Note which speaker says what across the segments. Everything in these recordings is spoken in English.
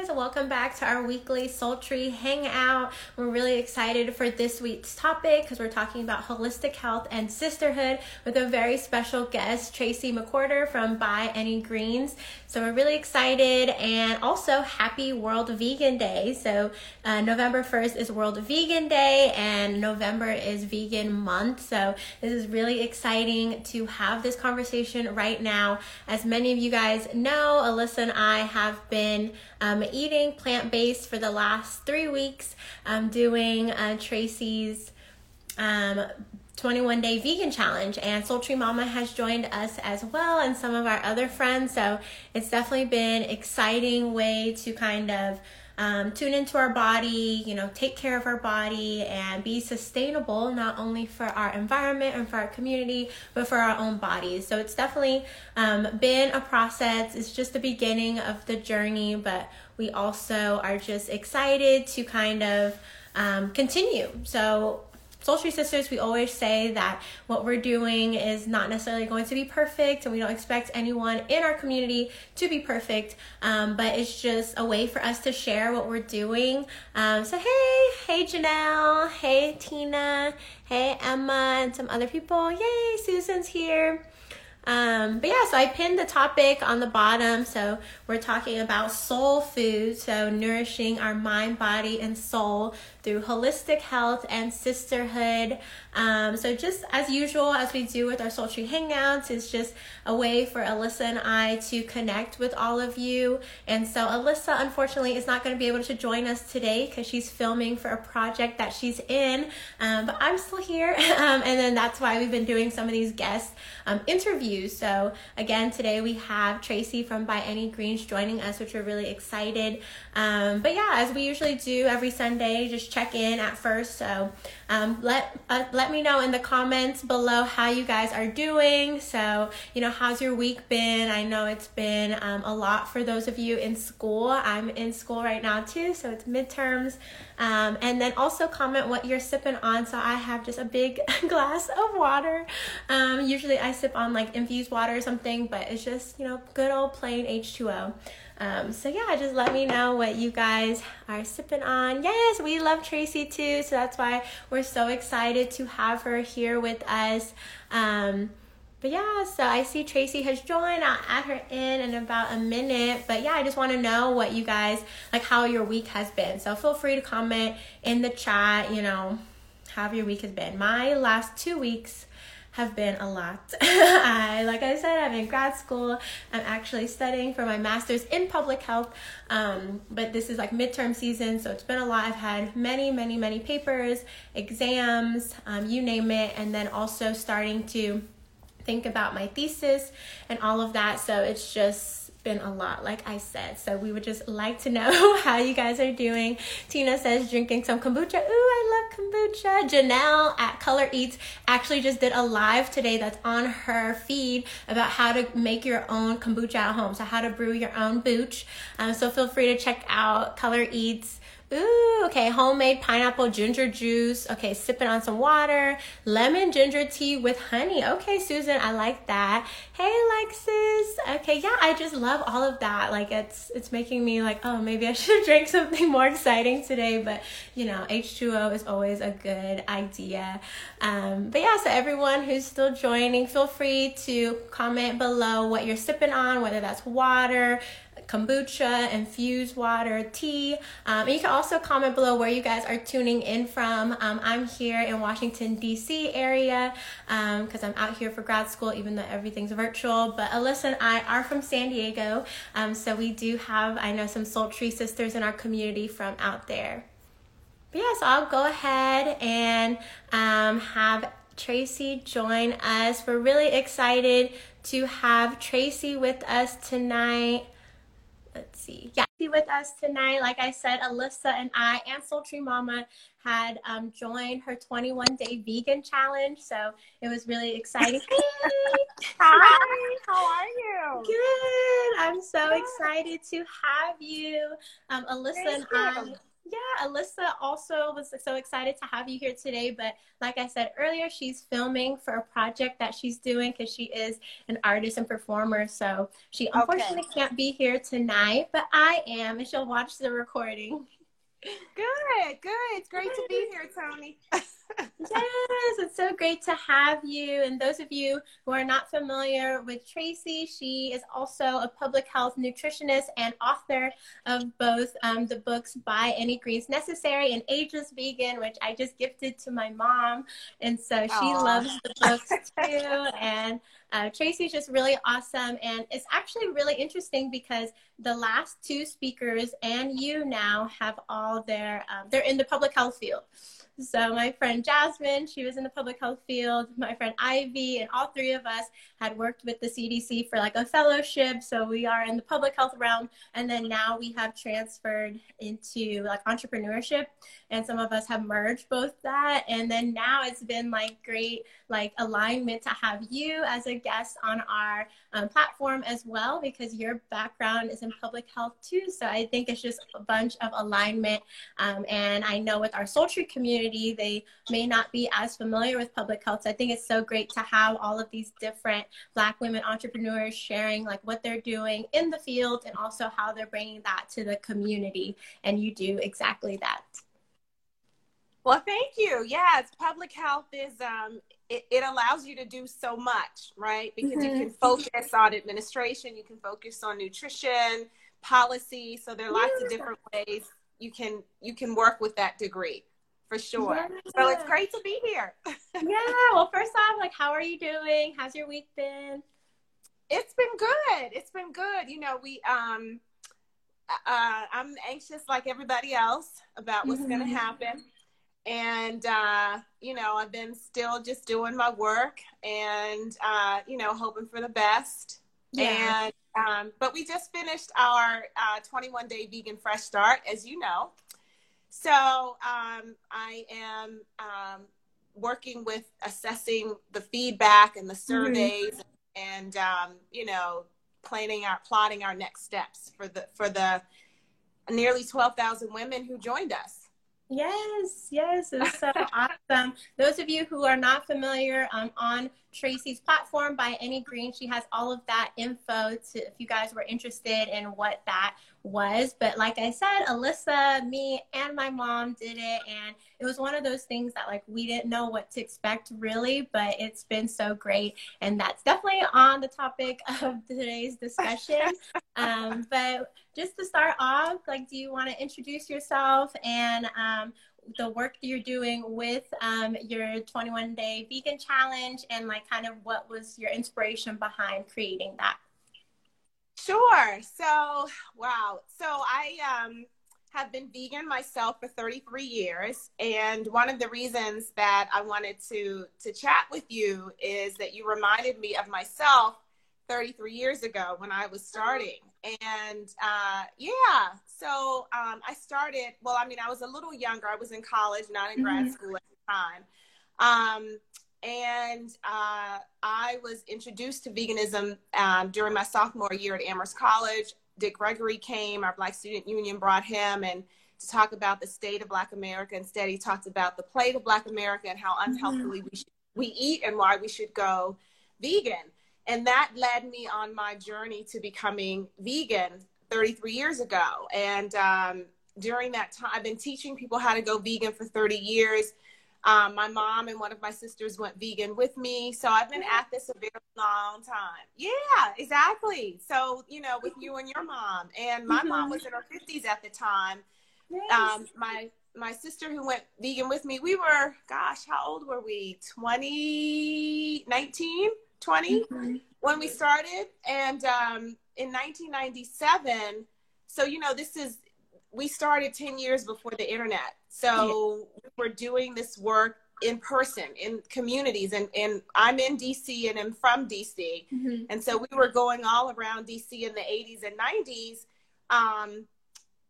Speaker 1: guys, welcome back to our weekly Sultry Hangout. We're really excited for this week's topic because we're talking about holistic health and sisterhood with a very special guest, Tracy McQuirter from By Any Greens. So we're really excited and also happy World Vegan Day. So uh, November 1st is World Vegan Day and November is Vegan Month. So this is really exciting to have this conversation right now. As many of you guys know, Alyssa and I have been um, eating plant based for the last three weeks, I'm doing uh, Tracy's um, 21 day vegan challenge and sultry mama has joined us as well and some of our other friends. So it's definitely been exciting way to kind of um, tune into our body you know take care of our body and be sustainable not only for our environment and for our community but for our own bodies so it's definitely um, been a process. It's just the beginning of the journey but we also are just excited to kind of um, continue so Sultry Sisters, we always say that what we're doing is not necessarily going to be perfect, and we don't expect anyone in our community to be perfect, um, but it's just a way for us to share what we're doing. Um, so, hey, hey, Janelle, hey, Tina, hey, Emma, and some other people. Yay, Susan's here. Um, but yeah, so I pinned the topic on the bottom. So we're talking about soul food, so nourishing our mind, body, and soul through holistic health and sisterhood. Um, so, just as usual, as we do with our sultry hangouts, it's just a way for Alyssa and I to connect with all of you. And so, Alyssa, unfortunately, is not going to be able to join us today because she's filming for a project that she's in. Um, but I'm still here. Um, and then that's why we've been doing some of these guest um, interviews. So, again, today we have Tracy from By Any Greens joining us, which we're really excited. Um, but yeah, as we usually do every Sunday, just check in at first. So um, let uh, let me know in the comments below how you guys are doing. So you know, how's your week been? I know it's been um, a lot for those of you in school. I'm in school right now too, so it's midterms. Um, and then also comment what you're sipping on. So I have just a big glass of water. Um, usually I sip on like infused water or something, but it's just you know good old plain H2O. Um, so yeah, just let me know what you guys are sipping on. Yes, we love Tracy too, so that's why we're so excited to have her here with us. Um, but yeah, so I see Tracy has joined. I'll add her in in about a minute. But yeah, I just want to know what you guys like, how your week has been. So feel free to comment in the chat. You know, how your week has been. My last two weeks have been a lot. I, like I said, I'm in grad school. I'm actually studying for my master's in public health. Um, but this is like midterm season, so it's been a lot. I've had many, many, many papers, exams, um, you name it, and then also starting to think about my thesis and all of that. So it's just been a lot, like I said. So we would just like to know how you guys are doing. Tina says drinking some kombucha. Ooh, I love kombucha. Janelle at Color Eats actually just did a live today that's on her feed about how to make your own kombucha at home. So how to brew your own booch. Um, so feel free to check out Color Eats Ooh, okay, homemade pineapple ginger juice. Okay, sipping on some water. Lemon ginger tea with honey. Okay, Susan, I like that. Hey, Alexis. Okay, yeah, I just love all of that. Like it's it's making me like, oh, maybe I should drink something more exciting today. But you know, H2O is always a good idea. Um, but yeah, so everyone who's still joining, feel free to comment below what you're sipping on, whether that's water kombucha, infused water, tea. Um, and you can also comment below where you guys are tuning in from. Um, I'm here in Washington, D.C. area because um, I'm out here for grad school, even though everything's virtual. But Alyssa and I are from San Diego, um, so we do have, I know, some sultry sisters in our community from out there. But yeah, so I'll go ahead and um, have Tracy join us. We're really excited to have Tracy with us tonight let's see. Yeah, with us tonight. Like I said, Alyssa and I and Sultry Mama had um, joined her 21 day vegan challenge. So it was really exciting.
Speaker 2: Hi, how are
Speaker 1: you? Good. I'm so excited to have you. Um, Alyssa Thank and I. Yeah, Alyssa also was so excited to have you here today. But like I said earlier, she's filming for a project that she's doing because she is an artist and performer. So she unfortunately okay. can't be here tonight, but I am, and she'll watch the recording.
Speaker 2: Good, good. It's great to be here, Tony.
Speaker 1: yes, it's so great to have you. And those of you who are not familiar with Tracy, she is also a public health nutritionist and author of both um, the books By Any Greens Necessary and Ageless Vegan, which I just gifted to my mom. And so she Aww. loves the books too. and uh, Tracy's just really awesome. And it's actually really interesting because the last two speakers and you now have all their, um, they're in the public health field. So my friend Jasmine, she was in the public health field. My friend Ivy, and all three of us had worked with the CDC for like a fellowship. So we are in the public health realm, and then now we have transferred into like entrepreneurship, and some of us have merged both that. And then now it's been like great like alignment to have you as a guest on our um, platform as well because your background is in public health too. So I think it's just a bunch of alignment. Um, and I know with our Sultry community, they may not be as familiar with public health. So I think it's so great to have all of these different Black women entrepreneurs sharing like what they're doing in the field and also how they're bringing that to the community. And you do exactly that.
Speaker 2: Well, thank you. Yes, public health is um, it, it allows you to do so much, right? Because mm-hmm. you can focus on administration, you can focus on nutrition, policy. So there are lots yeah. of different ways you can you can work with that degree for sure. Yeah. So it's great to be here.
Speaker 1: yeah. Well, first off, like, how are you doing? How's your week been?
Speaker 2: It's been good. It's been good. You know, we um, uh, I'm anxious like everybody else about what's mm-hmm. going to happen and uh, you know i've been still just doing my work and uh, you know hoping for the best yeah. and um, but we just finished our uh, 21 day vegan fresh start as you know so um, i am um, working with assessing the feedback and the mm-hmm. surveys mm-hmm. and um, you know planning our plotting our next steps for the for the nearly 12,000 women who joined us
Speaker 1: Yes, yes, it's so awesome. Those of you who are not familiar um, on Tracy's platform by any green, she has all of that info to if you guys were interested in what that was. But like I said, Alyssa, me, and my mom did it, and it was one of those things that like we didn't know what to expect really, but it's been so great, and that's definitely on the topic of today's discussion. um, but just to start off, like, do you want to introduce yourself and um, the work that you're doing with um, your 21 day vegan challenge and like kind of what was your inspiration behind creating that?
Speaker 2: Sure. So, wow. So I um, have been vegan myself for 33 years, and one of the reasons that I wanted to to chat with you is that you reminded me of myself 33 years ago when I was starting. And uh, yeah, so um, I started, well, I mean, I was a little younger. I was in college, not in grad mm-hmm. school at the time. Um, and uh, I was introduced to veganism um, during my sophomore year at Amherst College. Dick Gregory came, our Black Student Union brought him, and to talk about the state of Black America. Instead, he talked about the plight of Black America and how unhealthily mm-hmm. we, should, we eat and why we should go vegan. And that led me on my journey to becoming vegan 33 years ago. And um, during that time, I've been teaching people how to go vegan for 30 years. Um, my mom and one of my sisters went vegan with me. So I've been at this a very long time. Yeah, exactly. So, you know, with you and your mom. And my mm-hmm. mom was in her 50s at the time. Nice. Um, my my sister who went vegan with me, we were, gosh, how old were we? 20, 19? 20 mm-hmm. when we started. And um, in 1997, so, you know, this is, we started 10 years before the internet. So yeah. we're doing this work in person in communities and, and i'm in dc and i'm from dc mm-hmm. and so we were going all around dc in the 80s and 90s um,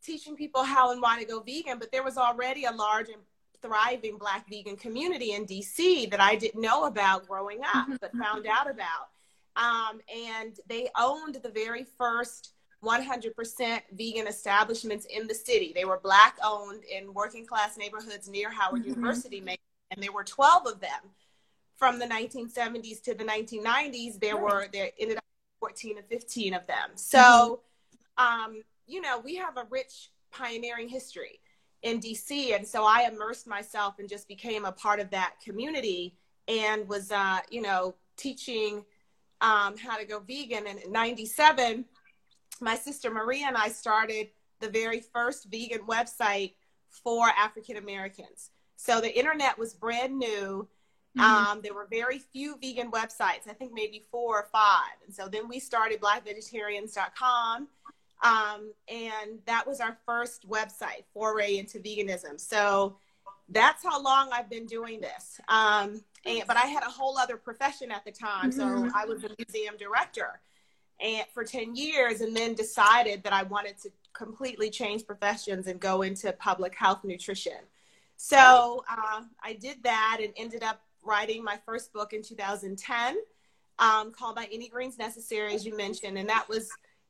Speaker 2: teaching people how and why to go vegan but there was already a large and thriving Black vegan community in DC that I didn't know about growing up, mm-hmm. but found out about. Um, and they owned the very first 100% vegan establishments in the city. They were black owned in working class neighborhoods near Howard mm-hmm. University, and there were 12 of them. From the 1970s to the 1990s, there were there ended up 14 or 15 of them. So, mm-hmm. um, you know, we have a rich pioneering history in DC, and so I immersed myself and just became a part of that community and was, uh, you know, teaching um, how to go vegan. And in '97, my sister Maria and I started the very first vegan website for African Americans. So the internet was brand new. Mm-hmm. Um, there were very few vegan websites, I think maybe four or five. And so then we started blackvegetarians.com. Um, and that was our first website foray into veganism. So that's how long I've been doing this. Um, and, but I had a whole other profession at the time. Mm-hmm. So I was a museum director and for 10 years and then decided that I wanted to completely change professions and go into public health nutrition. So uh, I did that and ended up writing my first book in 2010 um, called By Any Greens Necessary, as you mentioned. And that was,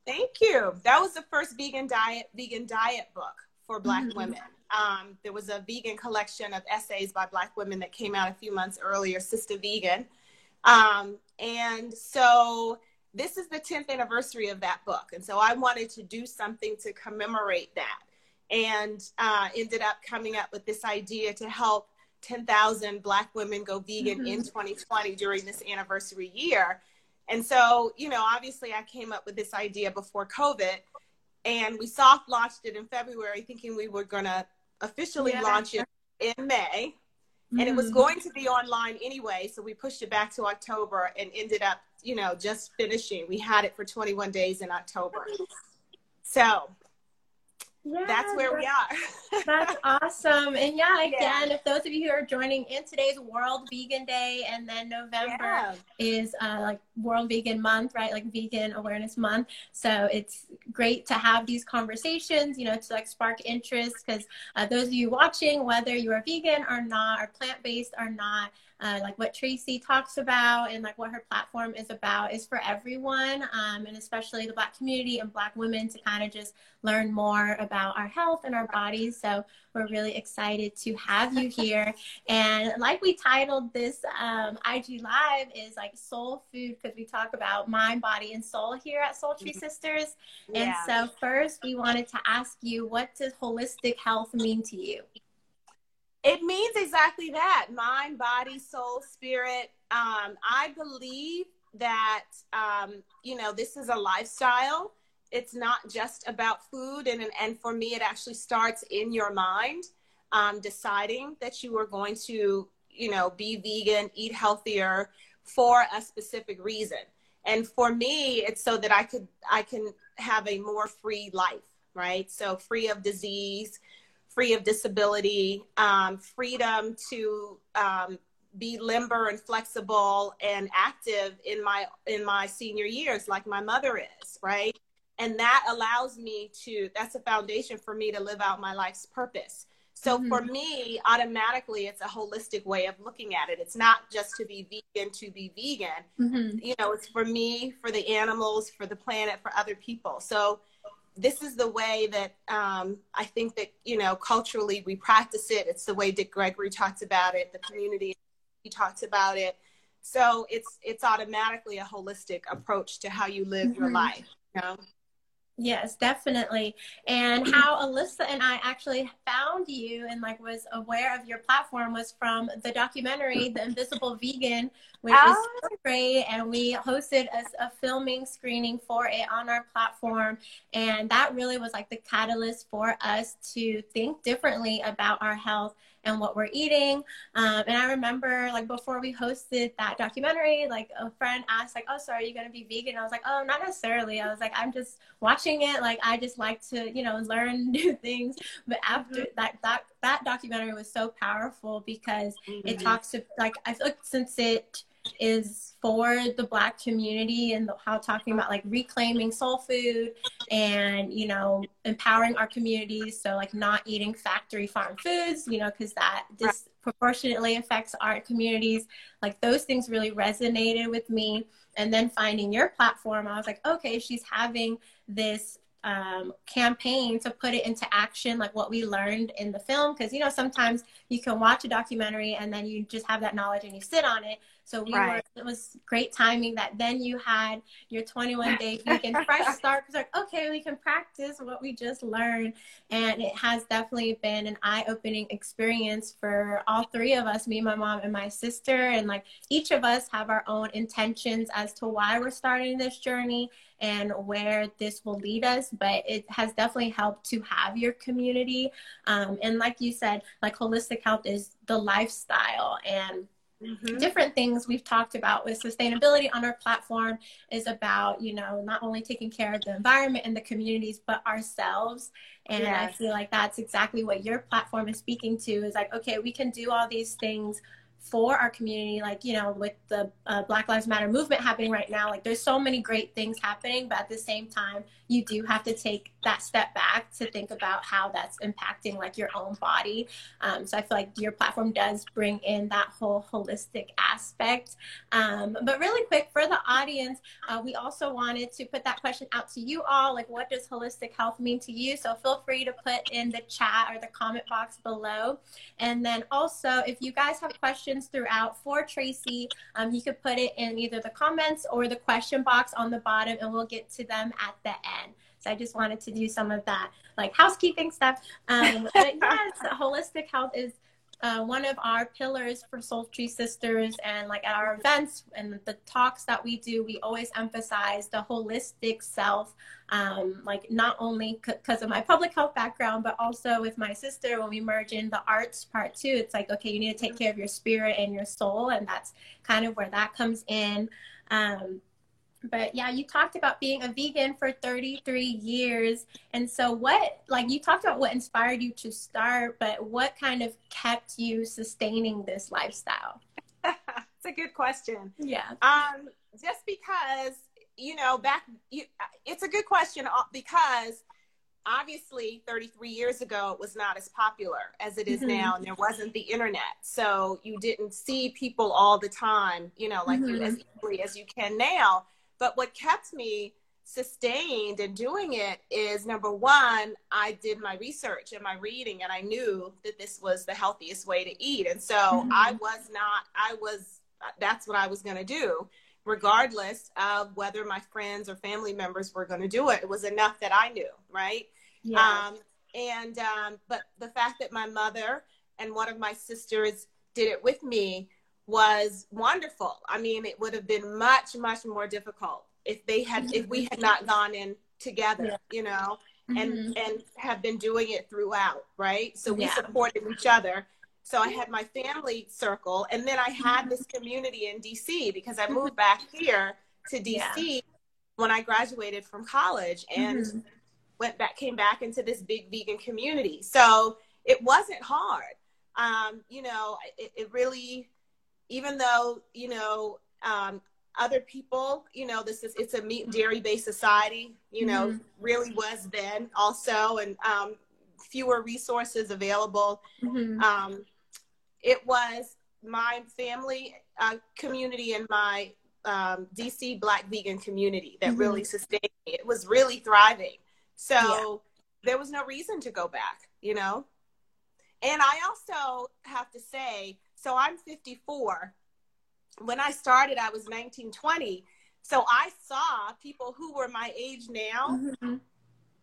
Speaker 2: thank you. That was the first vegan diet, vegan diet book for Black mm-hmm. women. Um, there was a vegan collection of essays by Black women that came out a few months earlier, Sistah Vegan. Um, and so this is the 10th anniversary of that book. And so I wanted to do something to commemorate that and uh, ended up coming up with this idea to help 10,000 Black women go vegan mm-hmm. in 2020 during this anniversary year. And so, you know, obviously I came up with this idea before COVID and we soft launched it in February thinking we were going to officially yeah. launch it in May. Mm-hmm. And it was mm-hmm. going to be online anyway. So we pushed it back to October and ended up you know, just finishing. We had it for 21 days in October. So yeah, that's where we are.
Speaker 1: that's awesome. And yeah, again, yeah. if those of you who are joining in today's World Vegan Day, and then November yeah. is uh, like World Vegan Month, right? Like Vegan Awareness Month. So it's great to have these conversations, you know, to like spark interest because uh, those of you watching, whether you are vegan or not, or plant based or not, uh, like what Tracy talks about and like what her platform is about is for everyone, um, and especially the Black community and Black women to kind of just learn more about our health and our bodies. So we're really excited to have you here. and like we titled this um, IG Live is like soul food because we talk about mind, body, and soul here at Sultry mm-hmm. Sisters. Yeah. And so first, we wanted to ask you, what does holistic health mean to you?
Speaker 2: It means exactly that mind, body, soul, spirit. Um, I believe that, um, you know, this is a lifestyle. It's not just about food. And, and for me, it actually starts in your mind, um, deciding that you are going to, you know, be vegan, eat healthier for a specific reason. And for me, it's so that I could, I can have a more free life, right? So free of disease, free of disability, um, freedom to um, be limber and flexible and active in my in my senior years, like my mother is, right? And that allows me to. That's a foundation for me to live out my life's purpose. So mm-hmm. for me, automatically, it's a holistic way of looking at it. It's not just to be vegan to be vegan. Mm-hmm. You know, it's for me, for the animals, for the planet, for other people. So this is the way that um, I think that you know culturally we practice it. It's the way Dick Gregory talks about it. The community he talks about it. So it's it's automatically a holistic approach to how you live mm-hmm. your life. You know?
Speaker 1: Yes, definitely. And how Alyssa and I actually found you and like was aware of your platform was from the documentary The Invisible Vegan, which oh. is so great. And we hosted a, a, filming screening for it on our platform. And that really was like the catalyst for us to think differently about our health and what we're eating. Um, and I remember like before we hosted that documentary, like a friend asked like, "Oh, so are you gonna be vegan?" I was like, "Oh, not necessarily." I was like, "I'm just watching it. Like I just like to you know learn new things." But after mm-hmm. that that that documentary was so powerful because mm-hmm. it talks to like I feel like since it is for the black community and the, how talking about like reclaiming soul food and you know empowering our communities so like not eating factory farm foods you know because that disproportionately affects our communities like those things really resonated with me and then finding your platform i was like okay she's having this um, campaign to put it into action, like what we learned in the film. Because, you know, sometimes you can watch a documentary and then you just have that knowledge and you sit on it. So we right. were, it was great timing that then you had your 21 day vegan fresh start. Because, like, okay, we can practice what we just learned. And it has definitely been an eye opening experience for all three of us me, my mom, and my sister. And like each of us have our own intentions as to why we're starting this journey and where this will lead us. But it has definitely helped to have your community. Um, and like you said, like holistic health is the lifestyle and Mm-hmm. different things we've talked about with sustainability on our platform is about you know not only taking care of the environment and the communities but ourselves and yes. i feel like that's exactly what your platform is speaking to is like okay we can do all these things for our community like you know with the uh, black lives matter movement happening right now like there's so many great things happening but at the same time you do have to take that step back to think about how that's impacting like your own body. Um, so i feel like your platform does bring in that whole holistic aspect. Um, but really quick for the audience uh, we also wanted to put that question out to you all like what does holistic health mean to you? So feel free to put in the chat or the comment box below. And then also if you guys have questions throughout for tracy um, you could put it in either the comments or the question box on the bottom and we'll get to them at the end so I just wanted to do some of that like housekeeping stuff. Um, but yes, holistic health is uh, one of our pillars for Sultry Sisters, and like at our events and the talks that we do, we always emphasize the holistic self. Um, like not only because c- of my public health background, but also with my sister when we merge in the arts part too. It's like okay, you need to take care of your spirit and your soul, and that's kind of where that comes in. Um, but yeah, you talked about being a vegan for 33 years. And so, what, like, you talked about what inspired you to start, but what kind of kept you sustaining this lifestyle?
Speaker 2: It's a good question.
Speaker 1: Yeah.
Speaker 2: Um, just because, you know, back, you, it's a good question uh, because obviously 33 years ago it was not as popular as it is mm-hmm. now and there wasn't the internet so you didn't see people all the time you know like mm-hmm. you as easily as you can now but what kept me sustained in doing it is number one, I did my research and my reading, and I knew that this was the healthiest way to eat. And so mm-hmm. I was not, I was, that's what I was going to do, regardless of whether my friends or family members were going to do it. It was enough that I knew, right? Yeah. Um, and, um, but the fact that my mother and one of my sisters did it with me was wonderful. I mean, it would have been much, much more difficult if they had, if we had not gone in together, yeah. you know, and mm-hmm. and have been doing it throughout, right? So we yeah. supported each other. So I had my family circle, and then I had this community in DC because I moved back here to DC yeah. when I graduated from college, and mm-hmm. went back, came back into this big vegan community. So it wasn't hard. Um, you know, it, it really even though you know um, other people you know this is it's a meat and dairy based society you know mm-hmm. really was then also and um, fewer resources available mm-hmm. um, it was my family uh, community and my um, dc black vegan community that mm-hmm. really sustained me it was really thriving so yeah. there was no reason to go back you know and i also have to say so I'm 54. When I started, I was 19, 20. So I saw people who were my age now mm-hmm.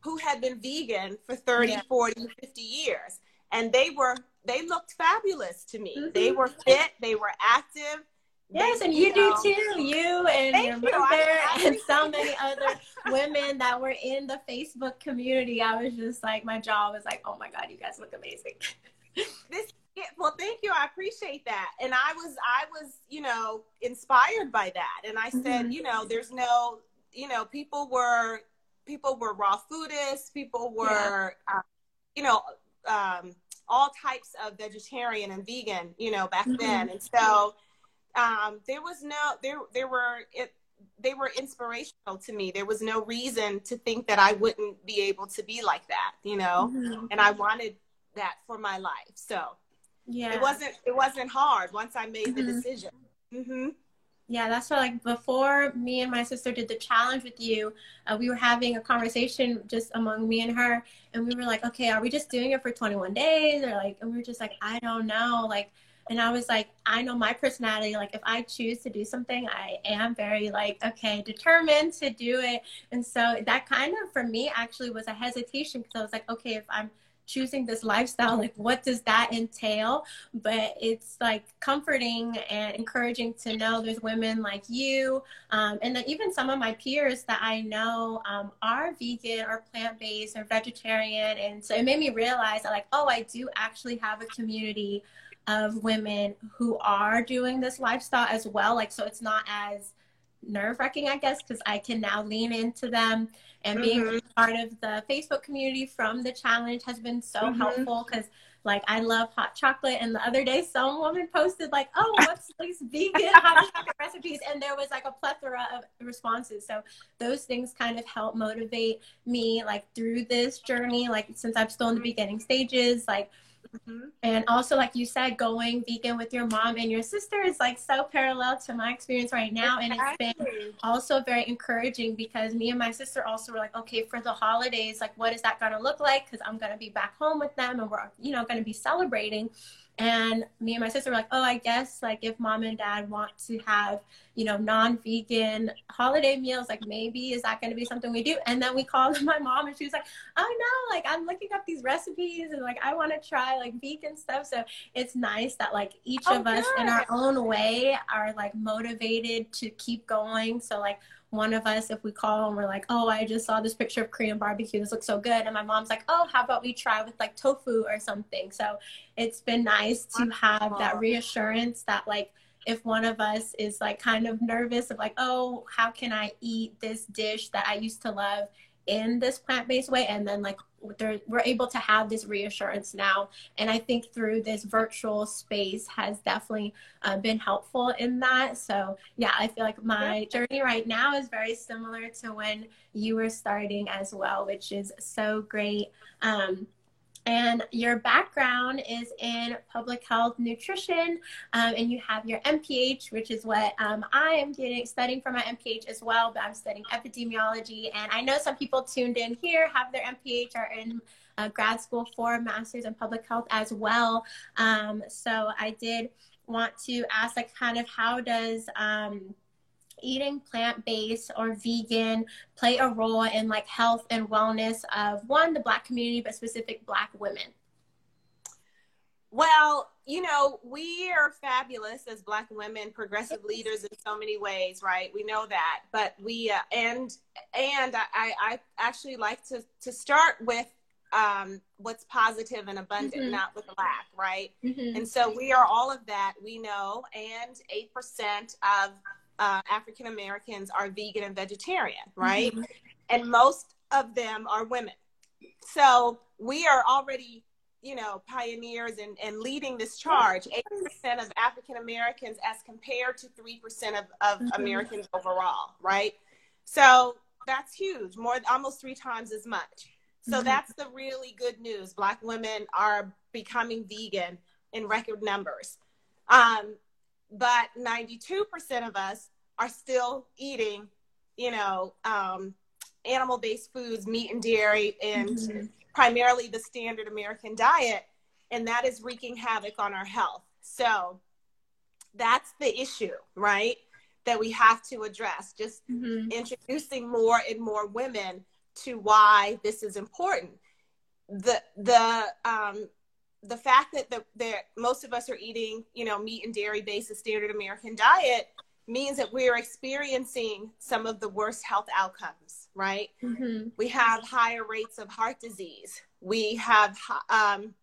Speaker 2: who had been vegan for 30, yeah. 40, 50 years. And they were, they looked fabulous to me. Mm-hmm. They were fit, they were active.
Speaker 1: Yes, and you, you know, do too. You and your mother I, I, and so many other women that were in the Facebook community. I was just like, my jaw was like, oh my God, you guys look amazing.
Speaker 2: this yeah, well, thank you. I appreciate that. And I was, I was, you know, inspired by that. And I said, mm-hmm. you know, there's no, you know, people were, people were raw foodists. People were, yeah. uh, you know, um, all types of vegetarian and vegan, you know, back mm-hmm. then. And so um, there was no there there were it, they were inspirational to me. There was no reason to think that I wouldn't be able to be like that, you know. Mm-hmm. And I wanted that for my life. So yeah, it wasn't it wasn't hard once I made mm-hmm. the decision. Mm-hmm.
Speaker 1: Yeah, that's what like before me and my sister did the challenge with you, uh, we were having a conversation just among me and her, and we were like, okay, are we just doing it for 21 days or like, and we were just like, I don't know, like and I was like, I know my personality. Like, if I choose to do something, I am very, like, okay, determined to do it. And so that kind of, for me, actually was a hesitation because I was like, okay, if I'm choosing this lifestyle, like, what does that entail? But it's like comforting and encouraging to know there's women like you. Um, and then even some of my peers that I know um, are vegan or plant based or vegetarian. And so it made me realize that, like, oh, I do actually have a community of women who are doing this lifestyle as well. Like, so it's not as nerve wracking, I guess, because I can now lean into them. And being mm-hmm. part of the Facebook community from the challenge has been so mm-hmm. helpful because, like, I love hot chocolate. And the other day, some woman posted, like, oh, what's these vegan hot chocolate recipes? And there was like a plethora of responses. So, those things kind of help motivate me, like, through this journey. Like, since I'm still in the mm-hmm. beginning stages, like, Mm-hmm. And also, like you said, going vegan with your mom and your sister is like so parallel to my experience right now. And it's been also very encouraging because me and my sister also were like, okay, for the holidays, like, what is that going to look like? Because I'm going to be back home with them and we're, you know, going to be celebrating. And me and my sister were like, oh, I guess like if mom and dad want to have, you know, non-vegan holiday meals, like maybe is that going to be something we do? And then we called my mom and she was like, oh no, like I'm looking up these recipes and like I want to try like vegan stuff. So it's nice that like each oh, of us in our own way are like motivated to keep going. So like one of us, if we call and we're like, oh, I just saw this picture of Korean barbecue. This looks so good. And my mom's like, oh, how about we try with like tofu or something? So it's been nice to have that reassurance that like, if one of us is like kind of nervous of like, oh, how can I eat this dish that I used to love in this plant-based way and then like we're able to have this reassurance now. And i think through this virtual space has definitely uh, been helpful in that. So yeah i feel like my journey right now is very similar to when you were starting as well which is so great. Um, and your background is in public health nutrition um, and you have your mph which is what um, i am getting studying for my mph as well but i'm studying epidemiology. And i know some people tuned in here have their mph or in uh, grad school for masters in public health as well. Um, so i did want to ask like kind of how does um, eating plant-based or vegan play a role in like health and wellness of one the black community but specific black women
Speaker 2: well you know we are fabulous as black women progressive leaders in so many ways right we know that but we uh, and and I, I actually like to to start with um, what's positive and abundant, mm-hmm. not with lack, right? Mm-hmm. And so we are all of that, we know, and 8% of uh, African Americans are vegan and vegetarian, right? Mm-hmm. And most of them are women. So we are already, you know, pioneers and, and leading this charge. 8% of African Americans as compared to 3% of, of mm-hmm. Americans overall, right? So that's huge, more almost three times as much. So mm-hmm. that's the really good news. Black women are becoming vegan in record numbers. Um, but 92% of us are still eating, you know, um, animal based foods, meat and dairy, and mm-hmm. primarily the standard American diet. And that is wreaking havoc on our health. So that's the issue, right? That we have to address. Just mm-hmm. introducing more and more women to why this is important. The the um, the fact that the, the most of us are eating, you know, meat and dairy based the standard American diet means that we're experiencing some of the worst health outcomes, right? Mm-hmm. We have higher rates of heart disease. We have, um,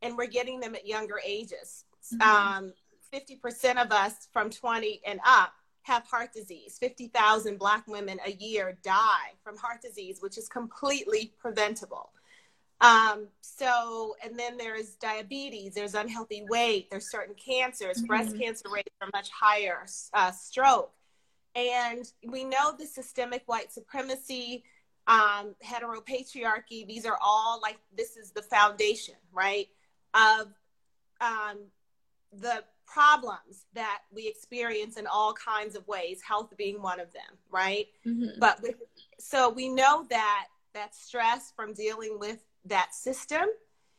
Speaker 2: and we're getting them at younger ages. Mm-hmm. Um, 50% of us from 20 and up have heart disease. 50,000 Black women a year die from heart disease, which is completely preventable. Um, so, and then there's diabetes, there's unhealthy weight, there's certain cancers, mm-hmm. breast cancer rates are much higher, uh, stroke. And we know the systemic white supremacy, um, heteropatriarchy, these are all like, this is the foundation, right, of um, the problems that we experience in all kinds of ways, health being one of them, right? Mm-hmm. But with, so we know that that stress from dealing with that system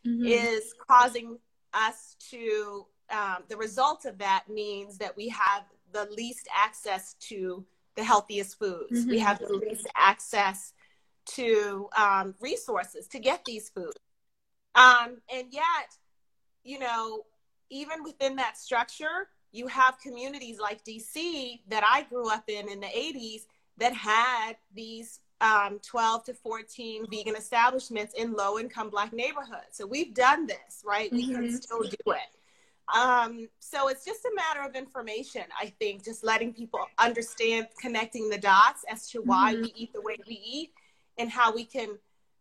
Speaker 2: mm-hmm. is causing us to um, the result of that means that we have the least access to the healthiest foods mm-hmm. we have the least access to um, resources to get these foods um, and yet you know even within that structure you have communities like dc that i grew up in in the 80s that had these um, 12 to 14 vegan establishments in low income black neighborhoods. So we've done this, right? We mm-hmm. can still do it. Um, so it's just a matter of information, I think, just letting people understand, connecting the dots as to why mm-hmm. we eat the way we eat and how we can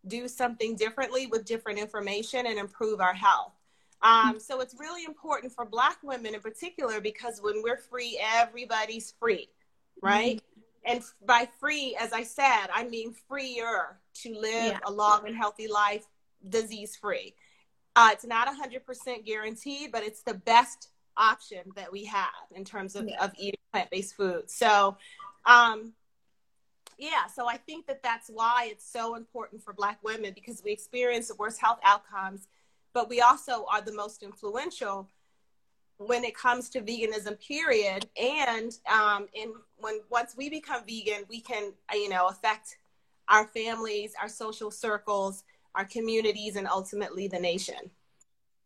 Speaker 2: do something differently with different information and improve our health. Um, so it's really important for Black women in particular because when we're free, everybody's free, right? Mm-hmm and by free, as I said, I mean freer to live yeah. a long and healthy life, disease free. Uh, it's not 100% guaranteed, but it's the best option that we have in terms of, yeah. of eating plant based food. So, um, yeah, so I think that that's why it's so important for Black women because we experience the worst health outcomes, but we also are the most influential when it comes to veganism period. And um in when once we become vegan we can you know affect our families our social circles our communities and ultimately the nation.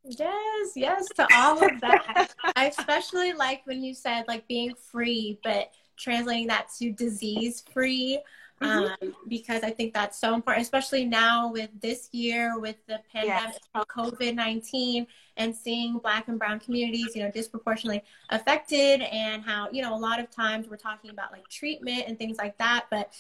Speaker 1: Yes yes to all of that. I especially like when you said like being free but translating that to disease free mm-hmm. um, because I think that's so important, especially now with this year with the pandemic, yes. COVID 19, and seeing Black and Brown communities, you know, disproportionately affected, and how, you know, a lot of times we're talking about like treatment and things like that, but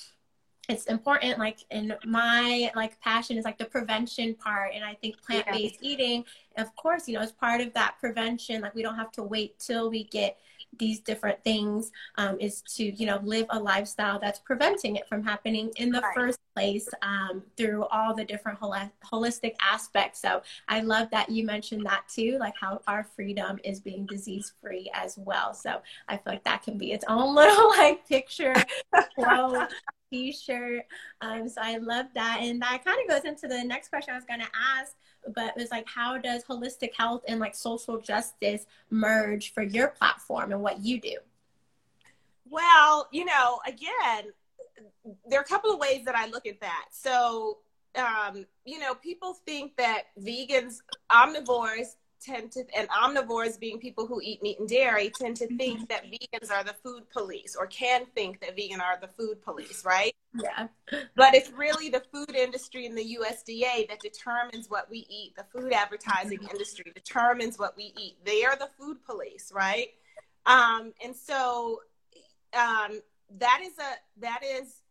Speaker 1: it's important like in my like passion is like the prevention part and i think plant-based yeah. eating of course you know as part of that prevention like we don't have to wait till we get these different things um, is to you know live a lifestyle that's preventing it from happening in the right. first place um, through all the different hol- holistic aspects. So i love that you mentioned that too like how our freedom is being disease free as well. So i feel like that can be its own little like picture t-shirt. Um, so i love that. And that kind of goes into the next question i was going to ask but it was like how does holistic health and like social justice merge for your platform and what you do?
Speaker 2: Well you know again there are a couple of ways that i look at that. So um, you know people think that vegans omnivores tend to, and omnivores being people who eat meat and dairy, tend to think mm-hmm. that vegans are the food police or can think that vegan are the food police, right?
Speaker 1: Yeah.
Speaker 2: But it's really the food industry and the USDA that determines what we eat. The food advertising industry determines what we eat. They are the food police, right? Um, and so um, that is a that is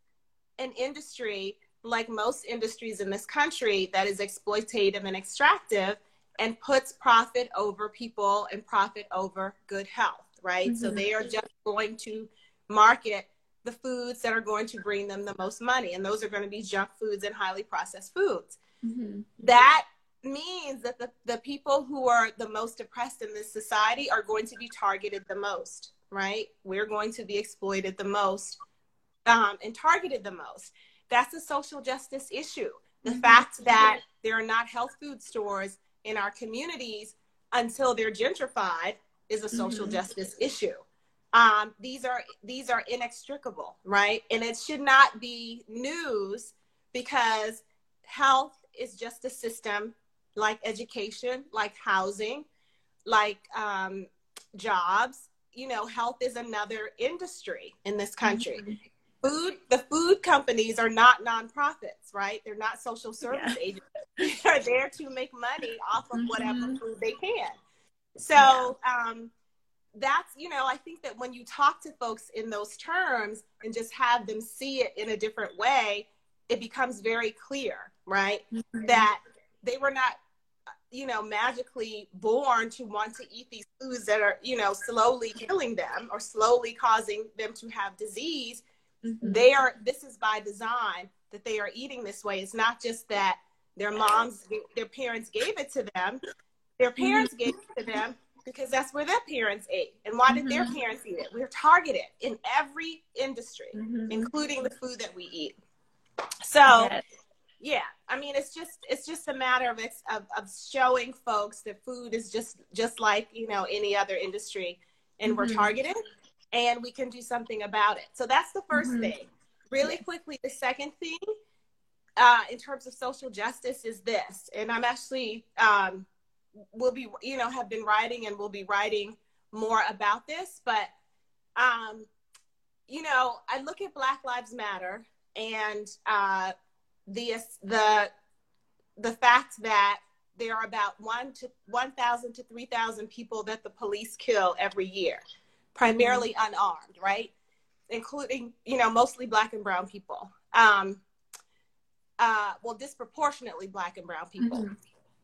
Speaker 2: an industry like most industries in this country that is exploitative and extractive and puts profit over people and profit over good health, right? Mm-hmm. So they are just going to market the foods that are going to bring them the most money, and those are going to be junk foods and highly processed foods. Mm-hmm. That means that the, the people who are the most oppressed in this society are going to be targeted the most, right? We're going to be exploited the most um, and targeted the most. That's a social justice issue. The mm-hmm. fact that there are not health food stores in our communities until they're gentrified is a social mm-hmm. justice issue. Um, these are these are inextricable, right? And it should not be news because health is just a system like education, like housing, like um, jobs. You know, health is another industry in this country. Mm-hmm food the food companies are not nonprofits right they're not social service yeah. agencies they're there to make money off of whatever mm-hmm. food they can so yeah. um, that's you know i think that when you talk to folks in those terms and just have them see it in a different way it becomes very clear right mm-hmm. that they were not you know magically born to want to eat these foods that are you know slowly killing them or slowly causing them to have disease mm-hmm. they are this is by design that they are eating this way it's not just that their moms their parents gave it to them their parents mm-hmm. gave it to them because that's where their parents ate and why did mm-hmm. their parents eat it we're targeted in every industry mm-hmm. including the food that we eat so yes yeah i mean it's just it's just a matter of, of of showing folks that food is just just like you know any other industry and mm-hmm. we're targeted and we can do something about it so that's the 1st mm-hmm. thing really quickly the second thing uh, in terms of social justice is this and i'm actually um, will be you know have been writing and will be writing more about this but um, you know i look at black lives matter and uh, the the the fact that there are about one to one thousand to three thousand people that the police kill every year, primarily mm-hmm. unarmed, right? Including you know mostly black and brown people. Um, uh, well, disproportionately black and brown people, mm-hmm.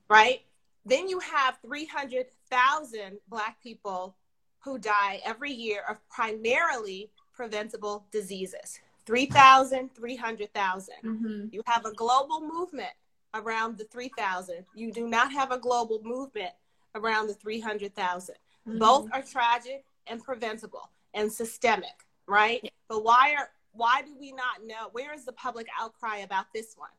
Speaker 2: right? Then you have three hundred thousand black people who die every year of primarily preventable diseases. 3,000, 300,000. Mm-hmm. You have a global movement around the 3,000. You do not have a global movement around the 300,000. Mm-hmm. Both are tragic and preventable and systemic, right? Yeah. But why are why do we not know? Where is the public outcry about this one?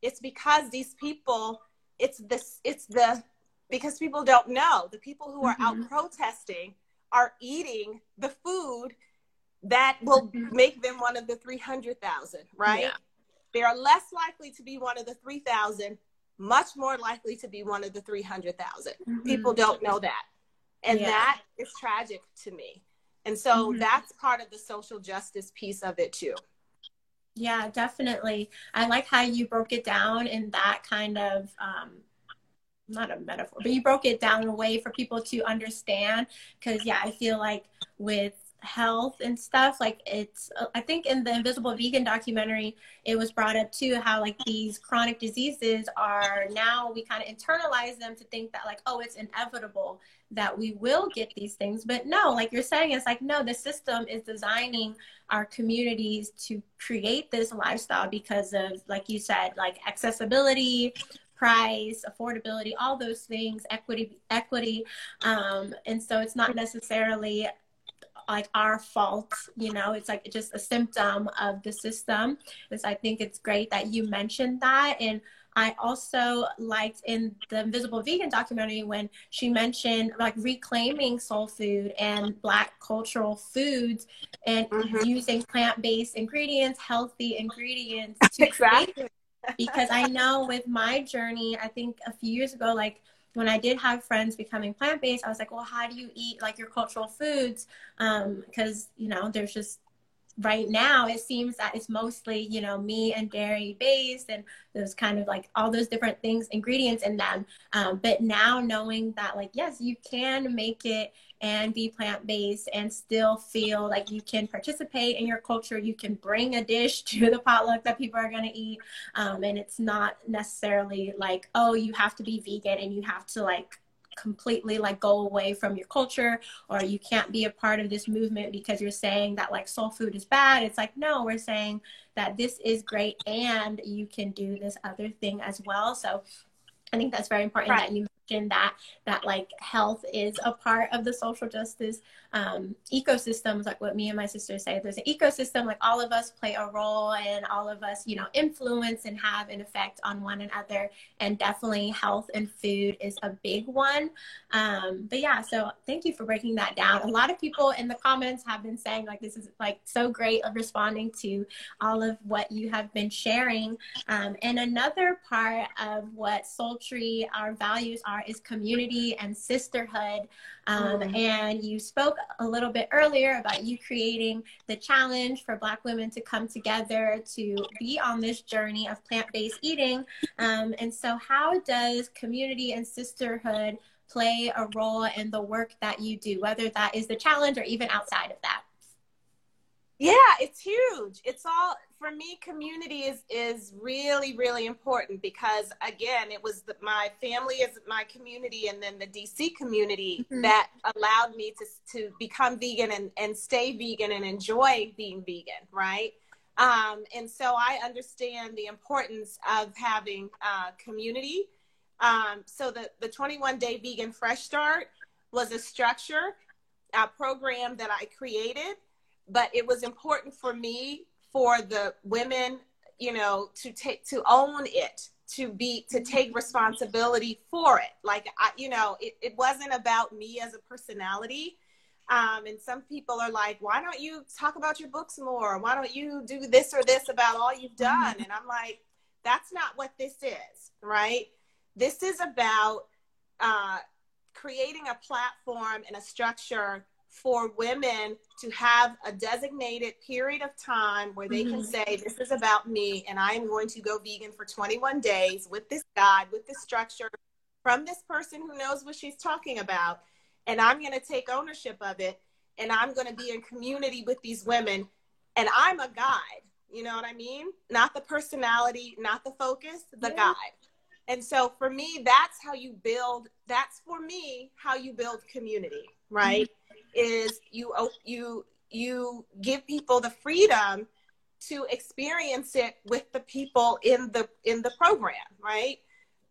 Speaker 2: It's because these people, it's this, it's the because people don't know. The people who are mm-hmm. out protesting are eating the food that will mm-hmm. make them one of the 300,000, right? Yeah. They are less likely to be one of the 3,000, much more likely to be one of the 300,000. Mm-hmm. People don't know that. And yeah. that is tragic to me. And so mm-hmm. that's part of the social justice piece of it too.
Speaker 1: Yeah, definitely. I like how you broke it down in that kind of um, not a metaphor, but you broke it down in a way for people to understand. Because yeah, I feel like with health and stuff like it's i think in the invisible vegan documentary it was brought up too how like these chronic diseases are now we kind of internalize them to think that like oh it's inevitable that we will get these things. But no like you're saying it's like no the system is designing our communities to create this lifestyle because of like you said like accessibility price affordability all those things equity equity. Um, and so it's not necessarily like our fault you know it's like just a symptom of the system. So i think it's great that you mentioned that. And I also liked in the Invisible Vegan documentary when she mentioned like reclaiming soul food and Black cultural foods and mm-hmm. using plant based ingredients, healthy ingredients to exactly. create. because I know with my journey, I think a few years ago, like when I did have friends becoming plant based, I was like, well, how do you eat like your cultural foods? Because, um, you know, there's just right now it seems that it's mostly you know meat and dairy based and those kind of like all those different things ingredients in them. Um, but now knowing that like yes you can make it and be plant based and still feel like you can participate in your culture you can bring a dish to the potluck that people are going to eat um, and it's not necessarily like oh you have to be vegan and you have to like completely like go away from your culture or you can't be a part of this movement because you're saying that like soul food is bad it's like no we're saying that this is great and you can do this other thing as well so i think that's very important right. that you that that like health is a part of the social justice um, ecosystems, like what me and my sister say. There's an ecosystem, like all of us play a role and all of us, you know, influence and have an effect on one another. And definitely health and food is a big one. Um, but yeah, so thank you for breaking that down. A lot of people in the comments have been saying like this is like so great of responding to all of what you have been sharing. Um, and another part of what Sultry, our values are, is community and sisterhood. Um, mm. And you spoke a little bit earlier about you creating the challenge for Black women to come together to be on this journey of plant based eating. Um, and so, how does community and sisterhood play a role in the work that you do, whether that is the challenge or even outside of that?
Speaker 2: Yeah, it's huge. It's all for me, community is is really really important because again, it was the, my family is my community, and then the DC community mm-hmm. that allowed me to to become vegan and and stay vegan and enjoy being vegan, right? Um, and so I understand the importance of having uh, community. Um, so the the 21 day vegan fresh start was a structure, a program that I created, but it was important for me for the women, you know, to take to own it, to be to take responsibility for it. Like I, you know, it, it wasn't about me as a personality. Um, and some people are like, why don't you talk about your books more? Why don't you do this or this about all you've done? And I'm like, that's not what this is, right? This is about uh, creating a platform and a structure for women to have a designated period of time where they mm-hmm. can say, This is about me, and I am going to go vegan for 21 days with this guide, with this structure from this person who knows what she's talking about. And I'm going to take ownership of it, and I'm going to be in community with these women, and I'm a guide. You know what I mean? Not the personality, not the focus, the yeah. guide. And so for me, that's how you build, that's for me how you build community, right? Mm-hmm is you you you give people the freedom to experience it with the people in the in the program right?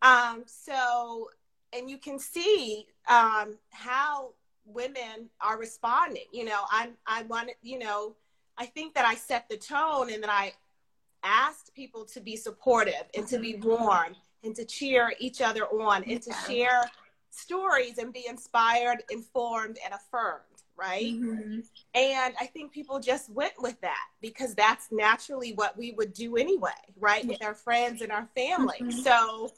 Speaker 2: Um, so and you can see um, how women are responding. You know i i wanted you know i think that i set the tone and that i asked people to be supportive and to be warm and to cheer each other on and to share stories and be inspired informed and affirmed right? Mm-hmm. And I think people just went with that because that's naturally what we would do anyway, right? With our friends and our family. Mm-hmm. So,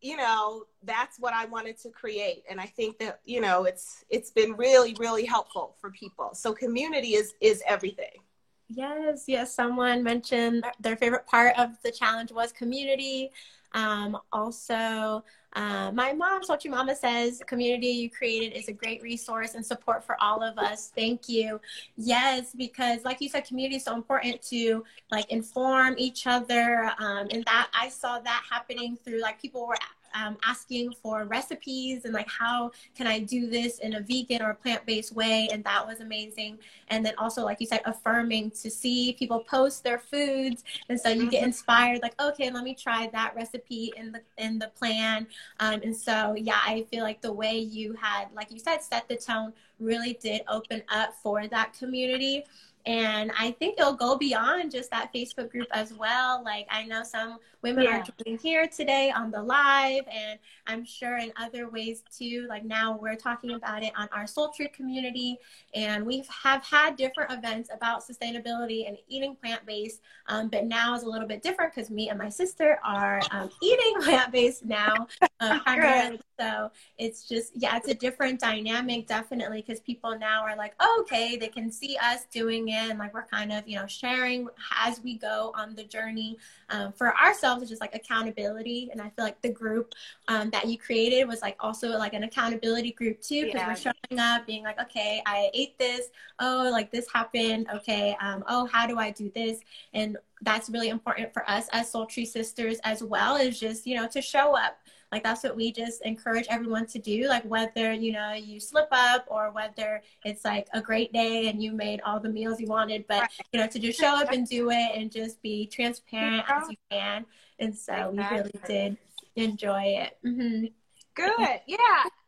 Speaker 2: you know, that's what I wanted to create. And I think that, you know, it's it's been really, really helpful for people. So community is is everything.
Speaker 1: Yes, yes. Someone mentioned their favorite part of the challenge was community. Um, also, uh, my mom, Sultry Mama, says community you created is a great resource and support for all of us. Thank you. Yes, because like you said, community is so important to like inform each other. Um, and that I saw that happening through like people were um, asking for recipes and like how can I do this in a vegan or plant based way, and that was amazing. And then also, like you said, affirming to see people post their foods, and so you mm-hmm. get inspired. Like, okay, let me try that recipe in the in the plan. Um, and so, yeah, I feel like the way you had, like you said, set the tone really did open up for that community. And I think it'll go beyond just that Facebook group as well. Like I know some women yeah. are joining here today on the live, and I'm sure in other ways too. Like now we're talking about it on our soul Sultry community, and we have had different events about sustainability and eating plant based. Um, but now is a little bit different because me and my sister are um, eating plant based now. Um, so it's just, yeah, it's a different dynamic, definitely, because people now are like, oh, okay, they can see us doing it. And like we're kind of, you know, sharing as we go on the journey. Um, for ourselves, it's just like accountability. And I feel like the group um, that you created was like also like an accountability group too, because yeah. we're showing up, being like, okay, I ate this. Oh, like this happened. Okay. Um, oh, how do I do this? And that's really important for us as Sultry sisters as well, is just, you know, to show up like that's what we just encourage everyone to do. Like whether, you know, you slip up or whether it's like a great day and you made all the meals you wanted, but you know, to just show up and do it and just be transparent as you can. And so exactly. we really did enjoy it. Mm-hmm.
Speaker 2: Good. Yeah.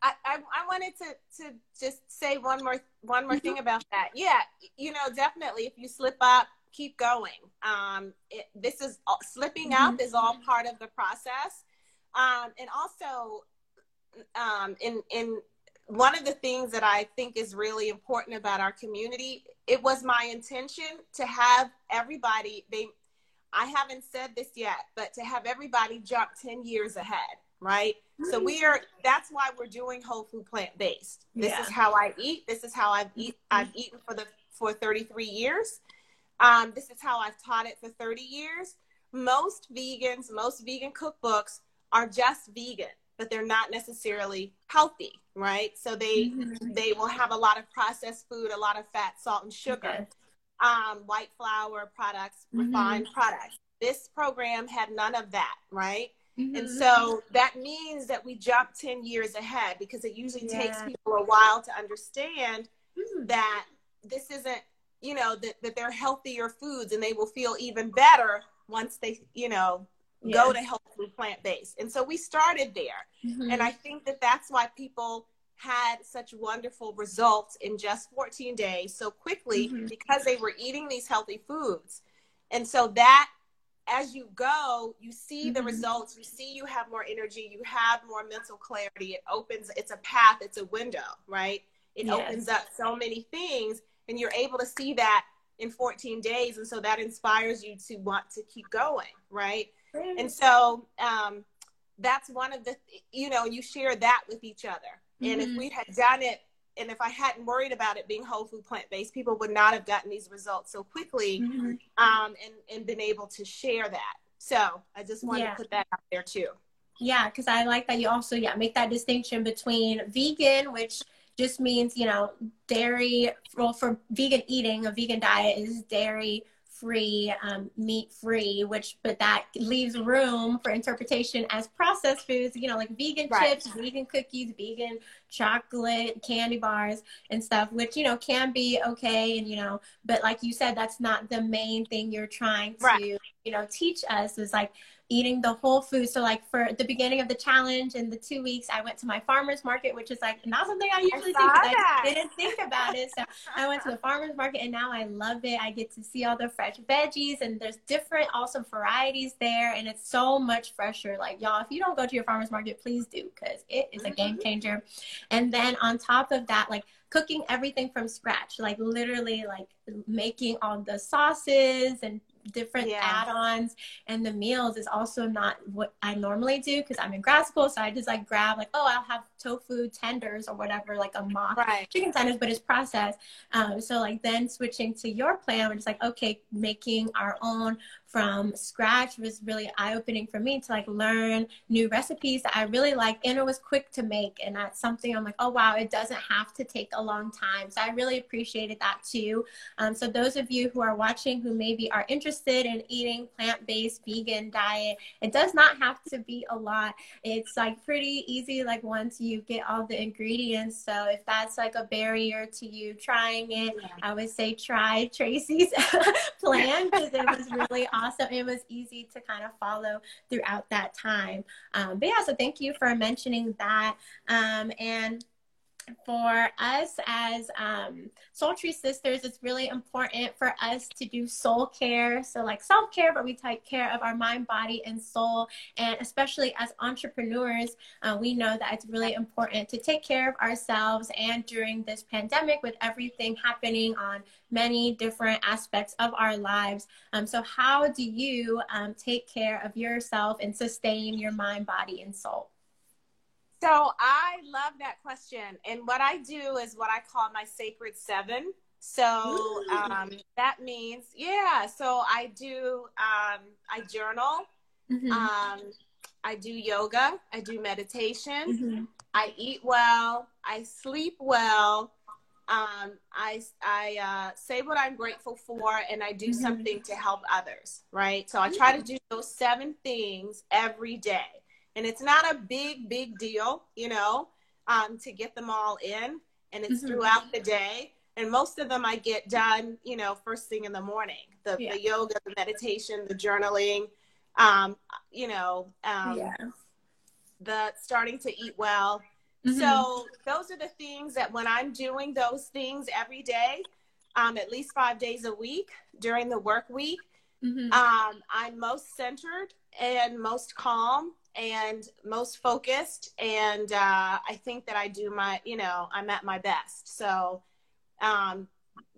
Speaker 2: I, I, I, wanted to, to just say one more, one more thing mm-hmm. about that. Yeah. You know, definitely if you slip up, keep going. Um, it, this is slipping mm-hmm. up is all part of the process. Um, and also, um, in in one of the things that I think is really important about our community, it was my intention to have everybody. They, I haven't said this yet, but to have everybody jump ten years ahead, right? So we are. That's why we're doing whole food plant based. This yeah. is how I eat. This is how I've eat. I've eaten for the for 33 years. Um, this is how I've taught it for 30 years. Most vegans, most vegan cookbooks are just vegan but they're not necessarily healthy right so they mm-hmm. they will have a lot of processed food a lot of fat salt and sugar okay. um, white flour products, mm-hmm. refined products. This program had none of that, right? Mm-hmm. And so that means that we jump 10 years ahead because it usually yeah. takes people a while to understand mm. that this isn't, you know, that, that they're healthier foods and they will feel even better once they, you know, yeah. go to healthy plant based. And so we started there. Mm-hmm. And I think that that's why people had such wonderful results in just 14 days so quickly mm-hmm. because they were eating these healthy foods. And so that as you go, you see mm-hmm. the results, you see you have more energy, you have more mental clarity. It opens, it's a path, it's a window, right? It yes. opens up so many things, and you're able to see that in 14 days. And so that inspires you to want to keep going, right? And so um, that's one of the, you know, you share that with each other. Mm-hmm. And if mm-hmm. we had done it and if I hadn't worried about it being whole food plant based, people would not have gotten these results so quickly mm-hmm. um, and, and been able to share that. So I just wanted yeah. to put that out there too.
Speaker 1: Yeah, because I like that you also yeah make that distinction between vegan, which just means you know dairy. Well, for vegan eating, a vegan diet is dairy free, um, meat free, which, but that leaves room for interpretation as processed foods, you know, like vegan right. chips, vegan cookies, vegan chocolate, candy bars, and stuff, which, you know, can be okay. And, you know, but like you said, that's not the main thing you're trying to, right. you know, teach us is like, eating the whole food. So like for the beginning of the challenge and the two weeks, I went to my farmer's market, which is like not something I usually I do. I didn't think about it. So I went to the farmer's market and now I love it. I get to see all the fresh veggies and there's different awesome varieties there and it's so much fresher. Like y'all, if you don't go to your farmer's market, please do because it is a game mm-hmm. changer. And then on top of that, like cooking everything from scratch, like literally like making all the sauces and different yeah. add-ons and the meals is also not what I normally do because I'm in grad school. So I just like grab like, oh, I'll have tofu tenders or whatever, like a mock right. chicken tenders, but it's processed. Um, so like then switching to your plan, we're just like, okay, making our own from scratch was really eye-opening for me to like learn new recipes that I really like and it was quick to make and that's something I'm like oh wow it doesn't have to take a long time. So I really appreciated that too. Um, so those of you who are watching who maybe are interested in eating plant-based vegan diet it does not have to be a lot. It's like pretty easy like once you get all the ingredients. So if that's like a barrier to you trying it I would say try Tracy's plan because it was really awesome awesome. It was easy to kind of follow throughout that time. Um, but yeah, so thank you for mentioning that. Um, and for us as um, Sultry sisters, it's really important for us to do soul care. So, like self care, but we take care of our mind, body, and soul. And especially as entrepreneurs, uh, we know that it's really important to take care of ourselves. And during this pandemic, with everything happening on many different aspects of our lives. Um, so, how do you um, take care of yourself and sustain your mind, body, and soul?
Speaker 2: So I love that question. And what I do is what I call my sacred seven. So um, that means, yeah. So I do, um, I journal, mm-hmm. um, I do yoga, I do meditation, mm-hmm. I eat well, I sleep well. Um, I I uh, say what I'm grateful for, and I do mm-hmm. something to help others. Right. So I try to do those seven things every day and it's not a big big deal you know um, to get them all in and it's mm-hmm. throughout the day and most of them i get done you know first thing in the morning the, yeah. the yoga the meditation the journaling um, you know um, yeah. the starting to eat well mm-hmm. so those are the things that when i'm doing those things every day um, at least five days a week during the work week mm-hmm. um, i'm most centered and most calm and most focused and uh, i think that i do my you know i'm at my best so um,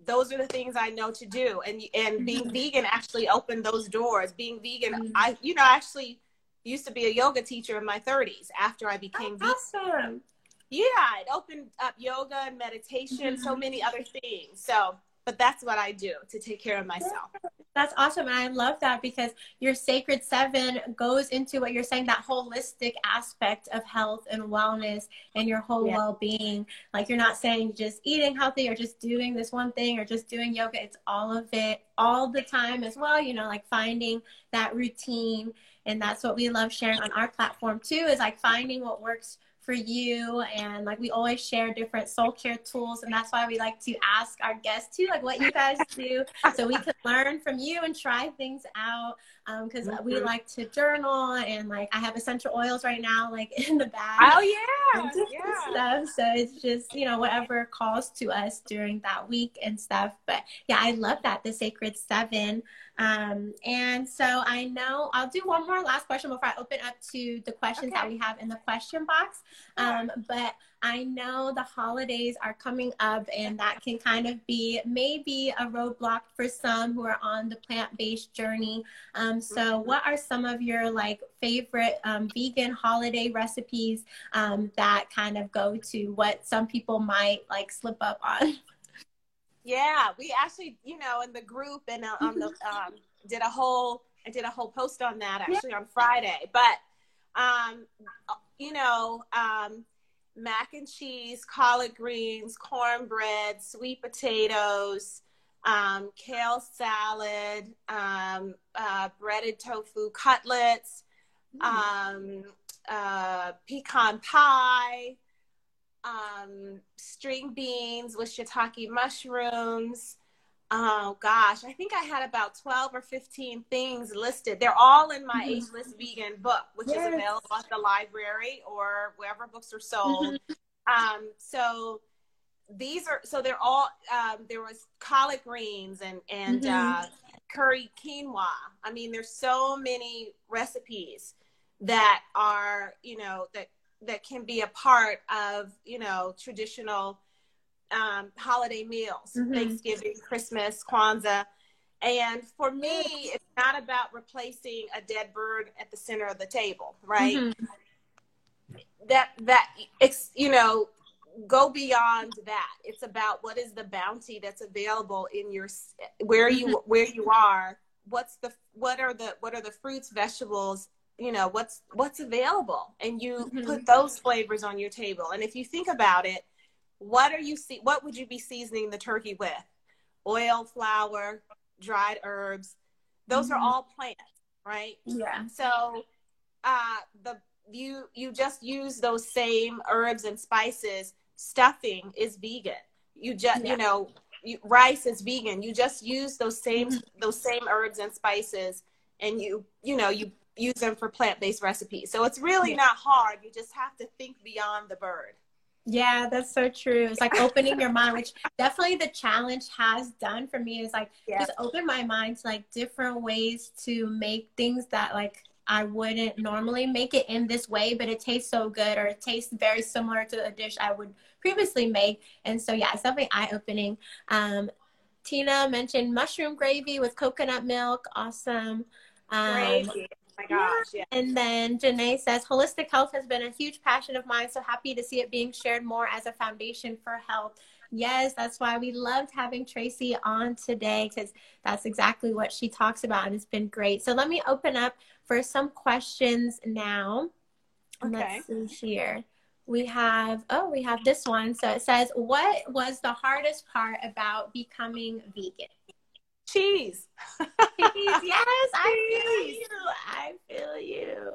Speaker 2: those are the things i know to do and and being mm-hmm. vegan actually opened those doors being vegan mm-hmm. i you know actually used to be a yoga teacher in my 30s after i became awesome. vegan yeah it opened up yoga and meditation mm-hmm. so many other things so but that's what I do to take care of myself.
Speaker 1: That's awesome. And I love that because your sacred seven goes into what you're saying, that holistic aspect of health and wellness and your whole yeah. well being. Like you're not saying just eating healthy or just doing this one thing or just doing yoga. It's all of it all the time as well, you know, like finding that routine. And that's what we love sharing on our platform too, is like finding what works for you and like we always share different soul care tools and that's why we like to ask our guests too like what you guys do so we can learn from you and try things out because um, mm-hmm. we like to journal and like I have essential oils right now like in the bag.
Speaker 2: Oh yeah,
Speaker 1: yeah. Stuff. So it's just you know whatever calls to us during that week and stuff. But yeah, I love that the Sacred Seven. Um, and so I know I'll do one more last question before I open up to the questions okay. that we have in the question box. Um, but I know the holidays are coming up, and that can kind of be maybe a roadblock for some who are on the plant based journey. Um, so, mm-hmm. what are some of your like favorite um, vegan holiday recipes um, that kind of go to what some people might like slip up on?
Speaker 2: Yeah, we actually, you know, in the group and uh, on the um, did a whole I did a whole post on that actually on Friday, but um, you know, um, mac and cheese, collard greens, cornbread, sweet potatoes, um, kale salad, um, uh, breaded tofu cutlets, mm. um, uh, pecan pie, um, string beans with shiitake mushrooms. Oh gosh, I think I had about 12 or 15 things listed. They're all in my mm-hmm. Ageless Vegan book, which yes. is available at the library or wherever books are sold. Mm-hmm. Um, so these are so they're all um, there was collard greens and and mm-hmm. uh, curry quinoa. I mean, there's so many recipes that are you know that that can be a part of you know traditional um, holiday meals, mm-hmm. Thanksgiving, Christmas, Kwanzaa. And for me, it's not about replacing a dead bird at the center of the table, right? Mm-hmm. That that it's you know go beyond that. It's about what is the bounty that's available in your where you mm-hmm. where you are. What's the what are the what are the fruits, vegetables, you know, what's what's available and you mm-hmm. put those flavors on your table. And if you think about it, what are you see what would you be seasoning the turkey with? Oil, flour, dried herbs. Those mm-hmm. are all plants, right?
Speaker 1: Yeah.
Speaker 2: So uh the you you just use those same herbs and spices stuffing is vegan. You just, yeah. you know, you, rice is vegan. You just use those same mm-hmm. those same herbs and spices, and you you know you use them for plant based recipes. So it's really yeah. not hard. You just have to think beyond the bird.
Speaker 1: Yeah, that's so true. It's like opening your mind, which definitely the challenge has done for me is like yeah. just open my mind to like different ways to make things that like I wouldn't normally make it in this way, but it tastes so good or it tastes very similar to a dish I would previously make. And so, yeah, it's definitely eye opening. Um, Tina mentioned mushroom gravy with coconut milk. Awesome.
Speaker 2: Um, gravy. Oh my gosh. Yeah.
Speaker 1: And then Janae says, holistic health has been a huge passion of mine. So happy to see it being shared more as a foundation for health. Yes, that's why we loved having Tracy on today because that's exactly what she talks about and it's been great. So let me open up for some questions now. Okay. Let's see here. We have, oh, we have this one. So it says, What was the hardest part about becoming vegan?
Speaker 2: Cheese.
Speaker 1: Cheese. Yes, I feel you. I feel you.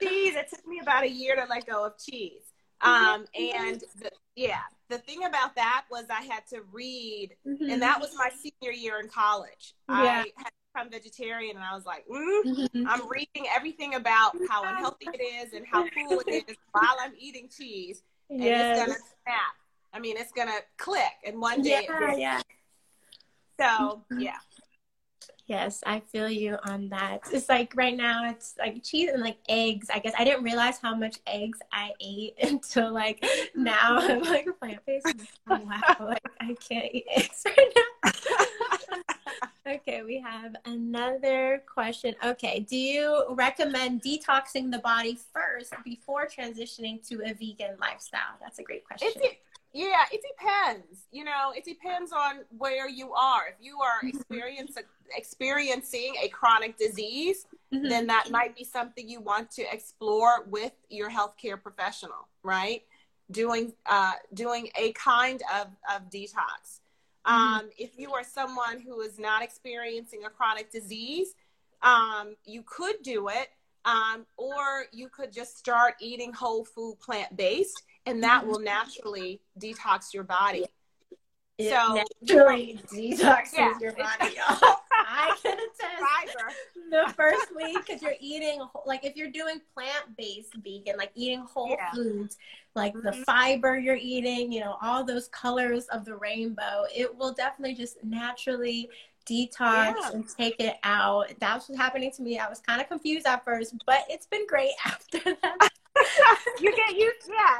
Speaker 2: Cheese. It took me about a year to let go of cheese. Um, and the, yeah, the thing about that was I had to read, mm-hmm. and that was my senior year in college. Yeah. I had become vegetarian, and I was like, mm, mm-hmm. I'm reading everything about how unhealthy it is and how cool it is while I'm eating cheese, and yes. it's gonna snap. I mean, it's gonna click, and one day,
Speaker 1: yeah, yeah.
Speaker 2: So mm-hmm. yeah.
Speaker 1: Yes, I feel you on that. It's like right now, it's like cheese and like eggs. I guess I didn't realize how much eggs I ate until like now I'm like plant based. Oh, wow, like I can't eat eggs right now. okay, we have another question. Okay, do you recommend detoxing the body first before transitioning to a vegan lifestyle? That's a great question.
Speaker 2: It's, Yeah, it depends. You know, it depends on where you are. If you are
Speaker 1: Mm-hmm.
Speaker 2: experiencing experiencing a chronic disease,
Speaker 1: Mhm.
Speaker 2: then that might be something you want to explore with your healthcare professional, right? Doing uh, doing a kind of, of detox. Um, if you are someone who is not experiencing a chronic disease, um, you could do it, um, or you could just start eating whole food plant based, and that
Speaker 1: Mhm.
Speaker 2: will naturally detox your body.
Speaker 1: It
Speaker 2: So-
Speaker 1: naturally detoxes
Speaker 2: Yeah.
Speaker 1: your body. I can attest.
Speaker 2: Fiber.
Speaker 1: the first week because you're eating like if you're doing plant-based vegan like eating whole
Speaker 2: Yeah.
Speaker 1: foods like the
Speaker 2: Mhm.
Speaker 1: fiber you're eating you know all those colors of the rainbow it will definitely just naturally detox
Speaker 2: Yeah.
Speaker 1: and take it out that's what's happening to me i was kind of confused at first but it's been great after that
Speaker 2: you get used yeah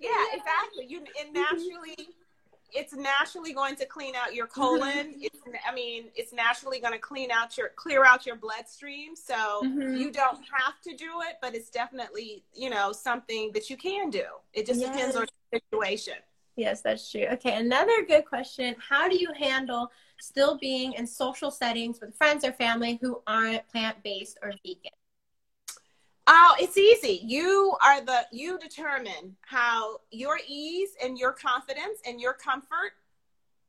Speaker 2: yeah
Speaker 1: Yeah.
Speaker 2: exactly you it naturally it's naturally going to clean out your colon it's i mean it's naturally going to clean out your clear out your bloodstream so
Speaker 1: Mhm.
Speaker 2: you don't have to do it but it's definitely you know something that you can do it just depends on the situation
Speaker 1: Yes, that's true. Okay, another good question. How do you handle still being in social settings with friends or family who aren't plant based or vegan?
Speaker 2: Oh, it's easy. You are the you determine how your ease and your confidence and your comfort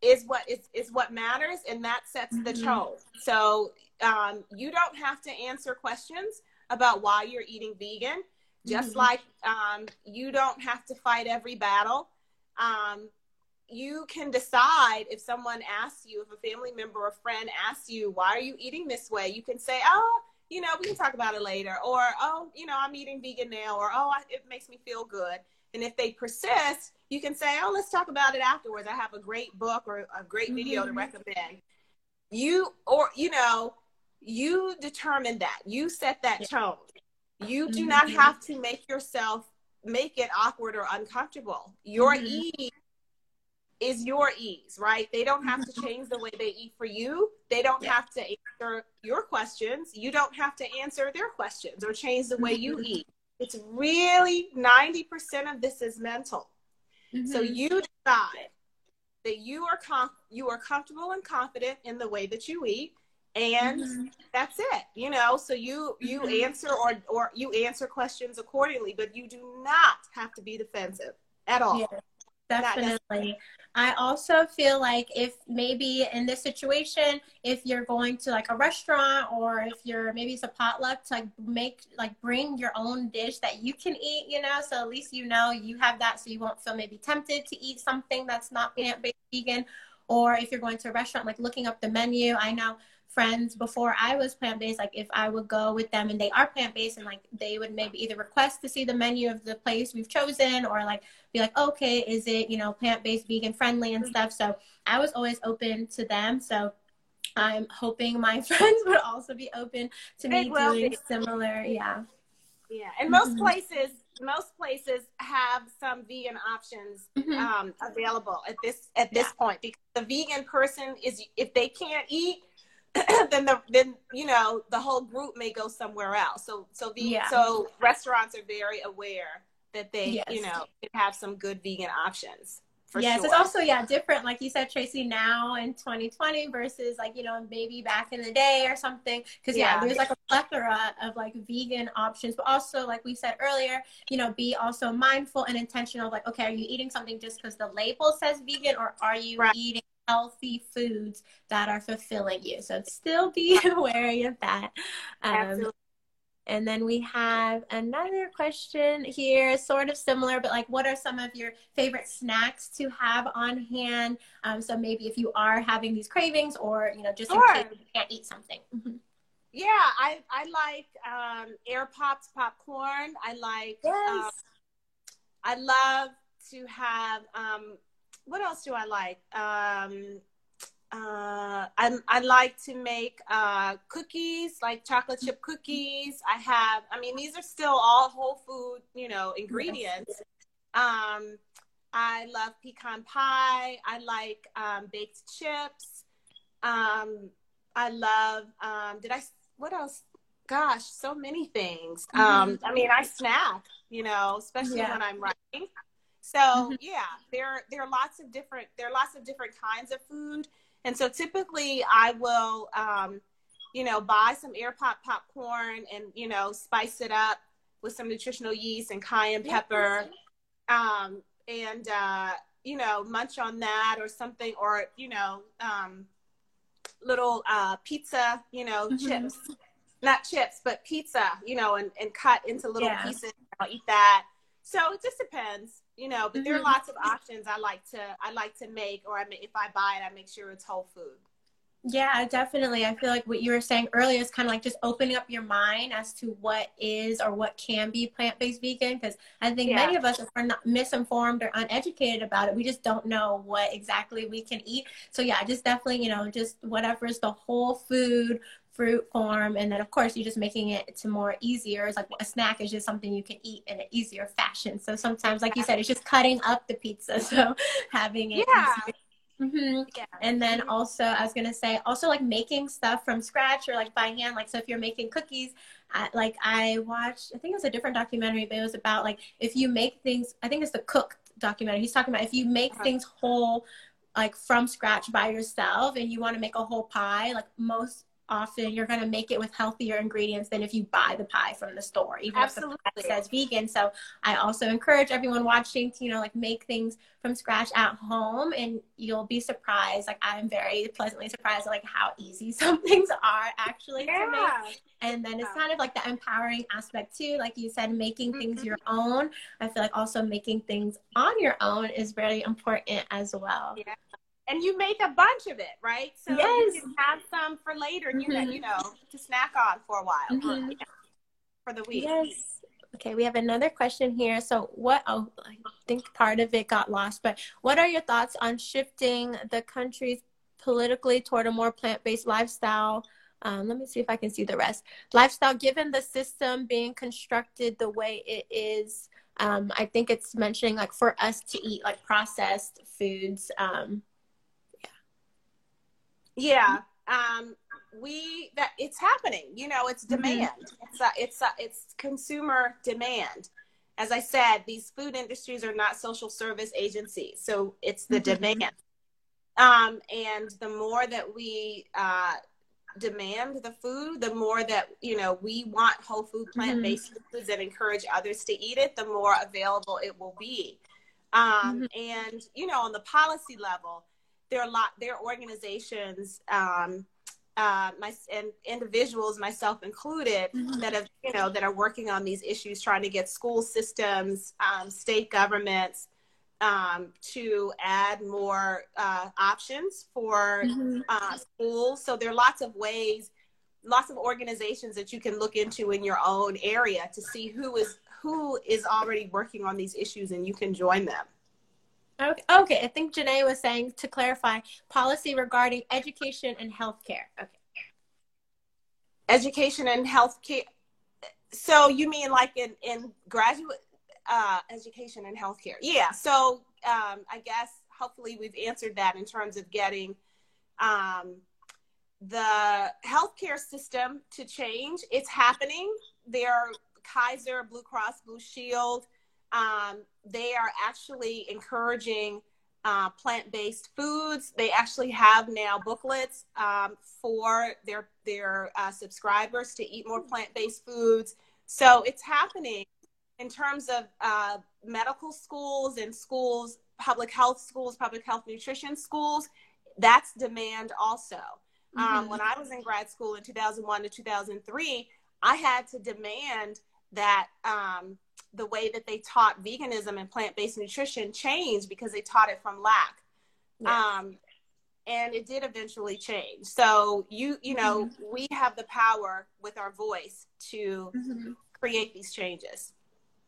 Speaker 2: is what is is what matters, and that sets the
Speaker 1: Mhm.
Speaker 2: tone. So um, you don't have to answer questions about why you're eating vegan. Just
Speaker 1: Mhm.
Speaker 2: like um, you don't have to fight every battle. Um, you can decide if someone asks you, if a family member or friend asks you, why are you eating this way? You can say, oh, you know, we can talk about it later. Or, oh, you know, I'm eating vegan now. Or, oh, I, it makes me feel good. And if they persist, you can say, oh, let's talk about it afterwards. I have a great book or a great video to
Speaker 1: Mhm.
Speaker 2: recommend. You, or, you know, you determine that. You set that tone. You do not
Speaker 1: Mhm.
Speaker 2: have to make yourself make it awkward or uncomfortable. Your
Speaker 1: Mhm.
Speaker 2: ease is your ease, right? They don't have to change the way they eat for you. They don't
Speaker 1: Yeah.
Speaker 2: have to answer your questions. You don't have to answer their questions or change the way you
Speaker 1: Mhm.
Speaker 2: eat. It's really 90% of this is mental. So
Speaker 1: Mhm.
Speaker 2: you decide that you are com- you are comfortable and confident in the way that you eat and
Speaker 1: Mhm.
Speaker 2: that's it you know so you you
Speaker 1: Mhm.
Speaker 2: answer or or you answer questions accordingly but you do not have to be defensive at all
Speaker 1: Yeah, definitely. I also feel like if maybe in this situation, if you're going to like a restaurant or if you're maybe it's a potluck to like make like bring your own dish that you can eat, you know, so at least you know you have that so you won't feel maybe tempted to eat something that's not plant based vegan. Or if you're going to a restaurant, like looking up the menu, I know friends before I was plant based, like if I would go with them and they are plant based and like they would maybe either request to see the menu of the place we've chosen or like be like, okay, is it, you know, plant based, vegan friendly and stuff. So I was always open to them. So I'm hoping my friends would also be open to me doing
Speaker 2: be.
Speaker 1: similar. Yeah.
Speaker 2: yeah and most
Speaker 1: Mhm.
Speaker 2: places most places have some vegan options
Speaker 1: Mhm.
Speaker 2: um, available at this at this point because the vegan person is if they can't eat then the then you know the whole group may go somewhere else so so the
Speaker 1: Yeah.
Speaker 2: so restaurants are very aware that they
Speaker 1: Yes.
Speaker 2: you know have some good vegan options for
Speaker 1: yes,
Speaker 2: sure
Speaker 1: it's also yeah different, like you said, Tracy. Now in 2020 versus like you know maybe back in the day or something. Because yeah.
Speaker 2: Yeah.
Speaker 1: there's like a plethora of like vegan options, but also like we said earlier, you know, be also mindful and intentional. Like, okay, are you eating something just because the label says vegan, or are you
Speaker 2: Right.
Speaker 1: eating healthy foods that are fulfilling you? So still be wary of that. Um,
Speaker 2: Absolutely.
Speaker 1: and then we have another question here, sort of similar, but like, what are some of your favorite snacks to have on hand? Um, so maybe if you are having these cravings, or you know, just
Speaker 2: Sure.
Speaker 1: in case you can't eat something. Mhm.
Speaker 2: Yeah, I I like um, air popped popcorn. I like. Um, I love to have. Um, what else do I like? Um, uh, I I like to make uh, cookies, like chocolate chip cookies. I have. I mean, these are still all whole food, you know, ingredients. Um, I love pecan pie. I like um, baked chips. Um, I love. Um, did I? What else? Gosh, so many things. Um, I mean, I snack. You know, especially
Speaker 1: Yeah.
Speaker 2: when I'm writing. So mm-hmm. yeah, there there are lots of different there are lots of different kinds of food, and so typically I will, um, you know, buy some air pop popcorn and you know spice it up with some nutritional yeast and cayenne pepper, um, and uh, you know munch on that or something, or you know, um, little uh, pizza, you know, mm-hmm. chips, not chips, but pizza, you know, and, and cut into little yeah. pieces. I'll eat that. So it just depends, you know. But there are mm-hmm. lots of options I like to I like to make, or I may, if I buy it, I make sure it's whole food.
Speaker 1: Yeah, definitely. I feel like what you were saying earlier is kind of like just opening up your mind as to what is or what can be plant based vegan. Because I think yeah. many of us are not misinformed or uneducated about it. We just don't know what exactly we can eat. So, yeah, just definitely, you know, just whatever is the whole food fruit form and then of course you're just making it to more easier it's like a snack is just something you can eat in an easier fashion so sometimes like you said it's just cutting up the pizza so having it
Speaker 2: yeah
Speaker 1: Mm-hmm. Yeah. And then also, I was gonna say, also like making stuff from scratch or like by hand. Like, so if you're making cookies, I, like I watched, I think it was a different documentary, but it was about like if you make things. I think it's the cook documentary. He's talking about if you make uh-huh. things whole, like from scratch by yourself, and you want to make a whole pie. Like most often you're going to make it with healthier ingredients than if you buy the pie from the store, even Absolutely. if the pie says vegan. So I also encourage everyone watching to, you know, like make things from scratch at home and you'll be surprised. Like I'm very pleasantly surprised at like how easy some things are actually yeah. to make. And then it's kind of like the empowering aspect too. Like you said, making things mm-hmm. your own. I feel like also making things on your own is very important as well.
Speaker 2: Yeah and you make a bunch of it, right? So yes. you can have some for later, mm-hmm. you know, you know, to snack on for a while mm-hmm. for, the week.
Speaker 1: Yes. Okay, we have another question here. So, what? Oh, I think part of it got lost, but what are your thoughts on shifting the country's politically toward a more plant-based lifestyle? Um, let me see if I can see the rest. Lifestyle, given the system being constructed the way it is, um, I think it's mentioning like for us to eat like processed foods. Um,
Speaker 2: yeah. Um, we that it's happening. You know, it's mm-hmm. demand. Mm-hmm. It's a, it's a, it's consumer demand. As I said, these food industries are not social service agencies, so it's the mm-hmm. demand. Um, and the more that we uh, demand the food, the more that you know we want whole food, plant based mm-hmm. foods, and encourage others to eat it, the more available it will be. Um, mm-hmm. And you know, on the policy level, there are a lot there are organizations um, uh, my and individuals myself included mm-hmm. that have you know that are working on these issues trying to get school systems um, state governments um, to add more uh, options for mm-hmm. uh, schools so there are lots of ways lots of organizations that you can look into in your own area to see who is who is already working on these issues and you can join them
Speaker 1: Okay, okay. I think Janae was saying to clarify policy regarding education and healthcare. Okay.
Speaker 2: Education and healthcare. So you mean like in in graduate uh, education and healthcare? Yeah. So um, I guess hopefully we've answered that in terms of getting um, the healthcare system to change. It's happening. There, are Kaiser, Blue Cross Blue Shield um, they are actually encouraging uh, plant-based foods. They actually have now booklets um, for their their uh, subscribers to eat more plant-based foods. So it's happening in terms of uh, medical schools and schools, public health schools, public health nutrition schools. That's demand also. Um, mm-hmm. Um, when I was in grad school in 2001 to 2003, I had to demand that um, the way that they taught veganism and plant-based nutrition changed because they taught it from lack um, and it did eventually change so you you know mm-hmm. we have the power with our voice to mm-hmm. create these changes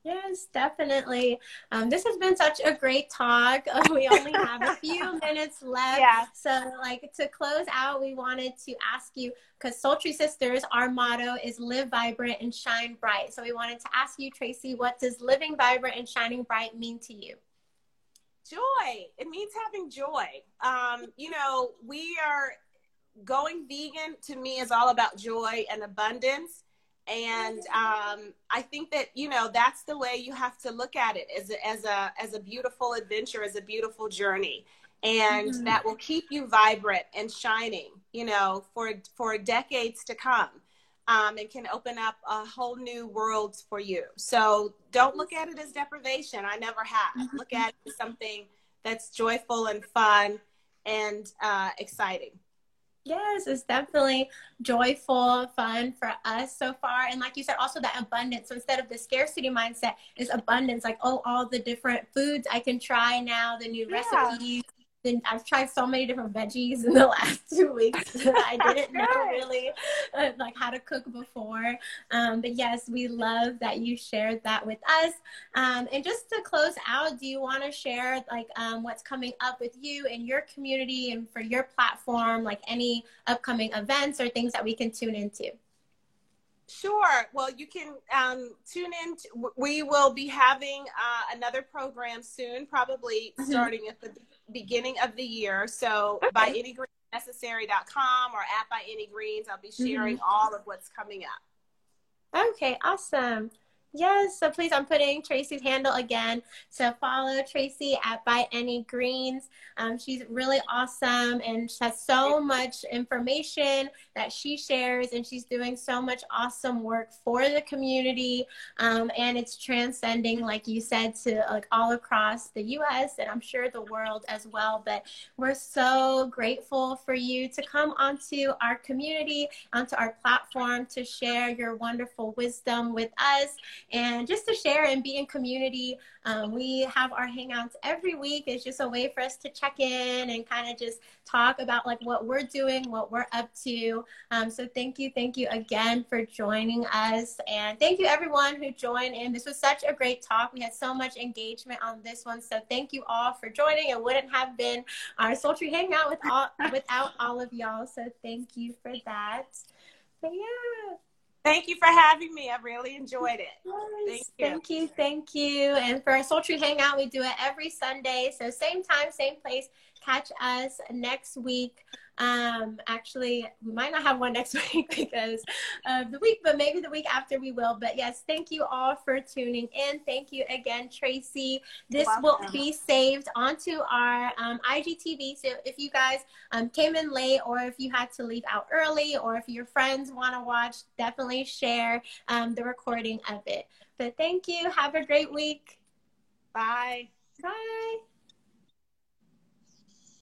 Speaker 1: Yes, definitely. Um, this has been such a great talk. We only have a few minutes left. Yeah. So, like, to close out, we wanted to ask you because Sultry Sisters, our motto is live vibrant and shine bright. So, we wanted to ask you, Tracy, what does living vibrant and shining bright mean to you?
Speaker 2: Joy. It means having joy. Um, you know, we are going vegan to me is all about joy and abundance and um, I think that you know that's the way you have to look at it as a, as a as a beautiful adventure, as a beautiful journey, and mm-hmm. that will keep you vibrant and shining, you know, for for decades to come, um, and can open up a whole new world for you. So don't look at it as deprivation. I never have. Mm-hmm. Look at it as something that's joyful and fun and uh, exciting.
Speaker 1: Yes, it's definitely joyful, fun for us so far. And like you said, also that abundance. So instead of the scarcity mindset, is abundance. Like, oh, all the different foods I can try now, the new yeah. recipes, then I've tried so many different veggies in the last two weeks that I didn't know really uh, like how to cook before. Um, but yes, we love that you shared that with us. Um, and just to close out, do you want to share like um, what's coming up with you and your community and for your platform, like any upcoming events or things that we can tune into?
Speaker 2: Sure. Well, you can um, tune in. To, we will be having uh, another program soon, probably mm-hmm. starting at the beginning of the year. So okay. byanygreensnecessary.com or at By Any Greens, I'll be sharing mm-hmm. all of what's coming up.
Speaker 1: Okay, awesome. Yes, so please, I'm putting Tracy's handle again. So follow Tracy at By Any Greens. Um, she's really awesome and she has so much information that she shares, and she's doing so much awesome work for the community. Um, and it's transcending, like you said, to like all across the U.S. and I'm sure the world as well. But we're so grateful for you to come onto our community, onto our platform to share your wonderful wisdom with us and just to share and be in community. Um, we have our hangouts every week. It's just a way for us to check in and kind of just talk about like what we're doing, what we're up to. Um, so thank you, thank you again for joining us, and thank you everyone who joined in. This was such a great talk. We had so much engagement on this one. So thank you all for joining. It wouldn't have been our sultry hangout with all, without all of y'all. So thank you for that. But yeah.
Speaker 2: Thank you for having me. I really enjoyed it.
Speaker 1: Yes, thank you. Thank you. Thank you. And for our Sultry Hangout, we do it every Sunday. So same time, same place. Catch us next week. Um, actually, we might not have one next week because of the week, but maybe the week after we will. But yes, thank you all for tuning in. Thank you again, Tracye. This will be saved onto our um, IGTV. So if you guys um, came in late, or if you had to leave out early, or if your friends want to watch, definitely share um, the recording of it. But thank you. Have a great week.
Speaker 2: Bye.
Speaker 1: Bye.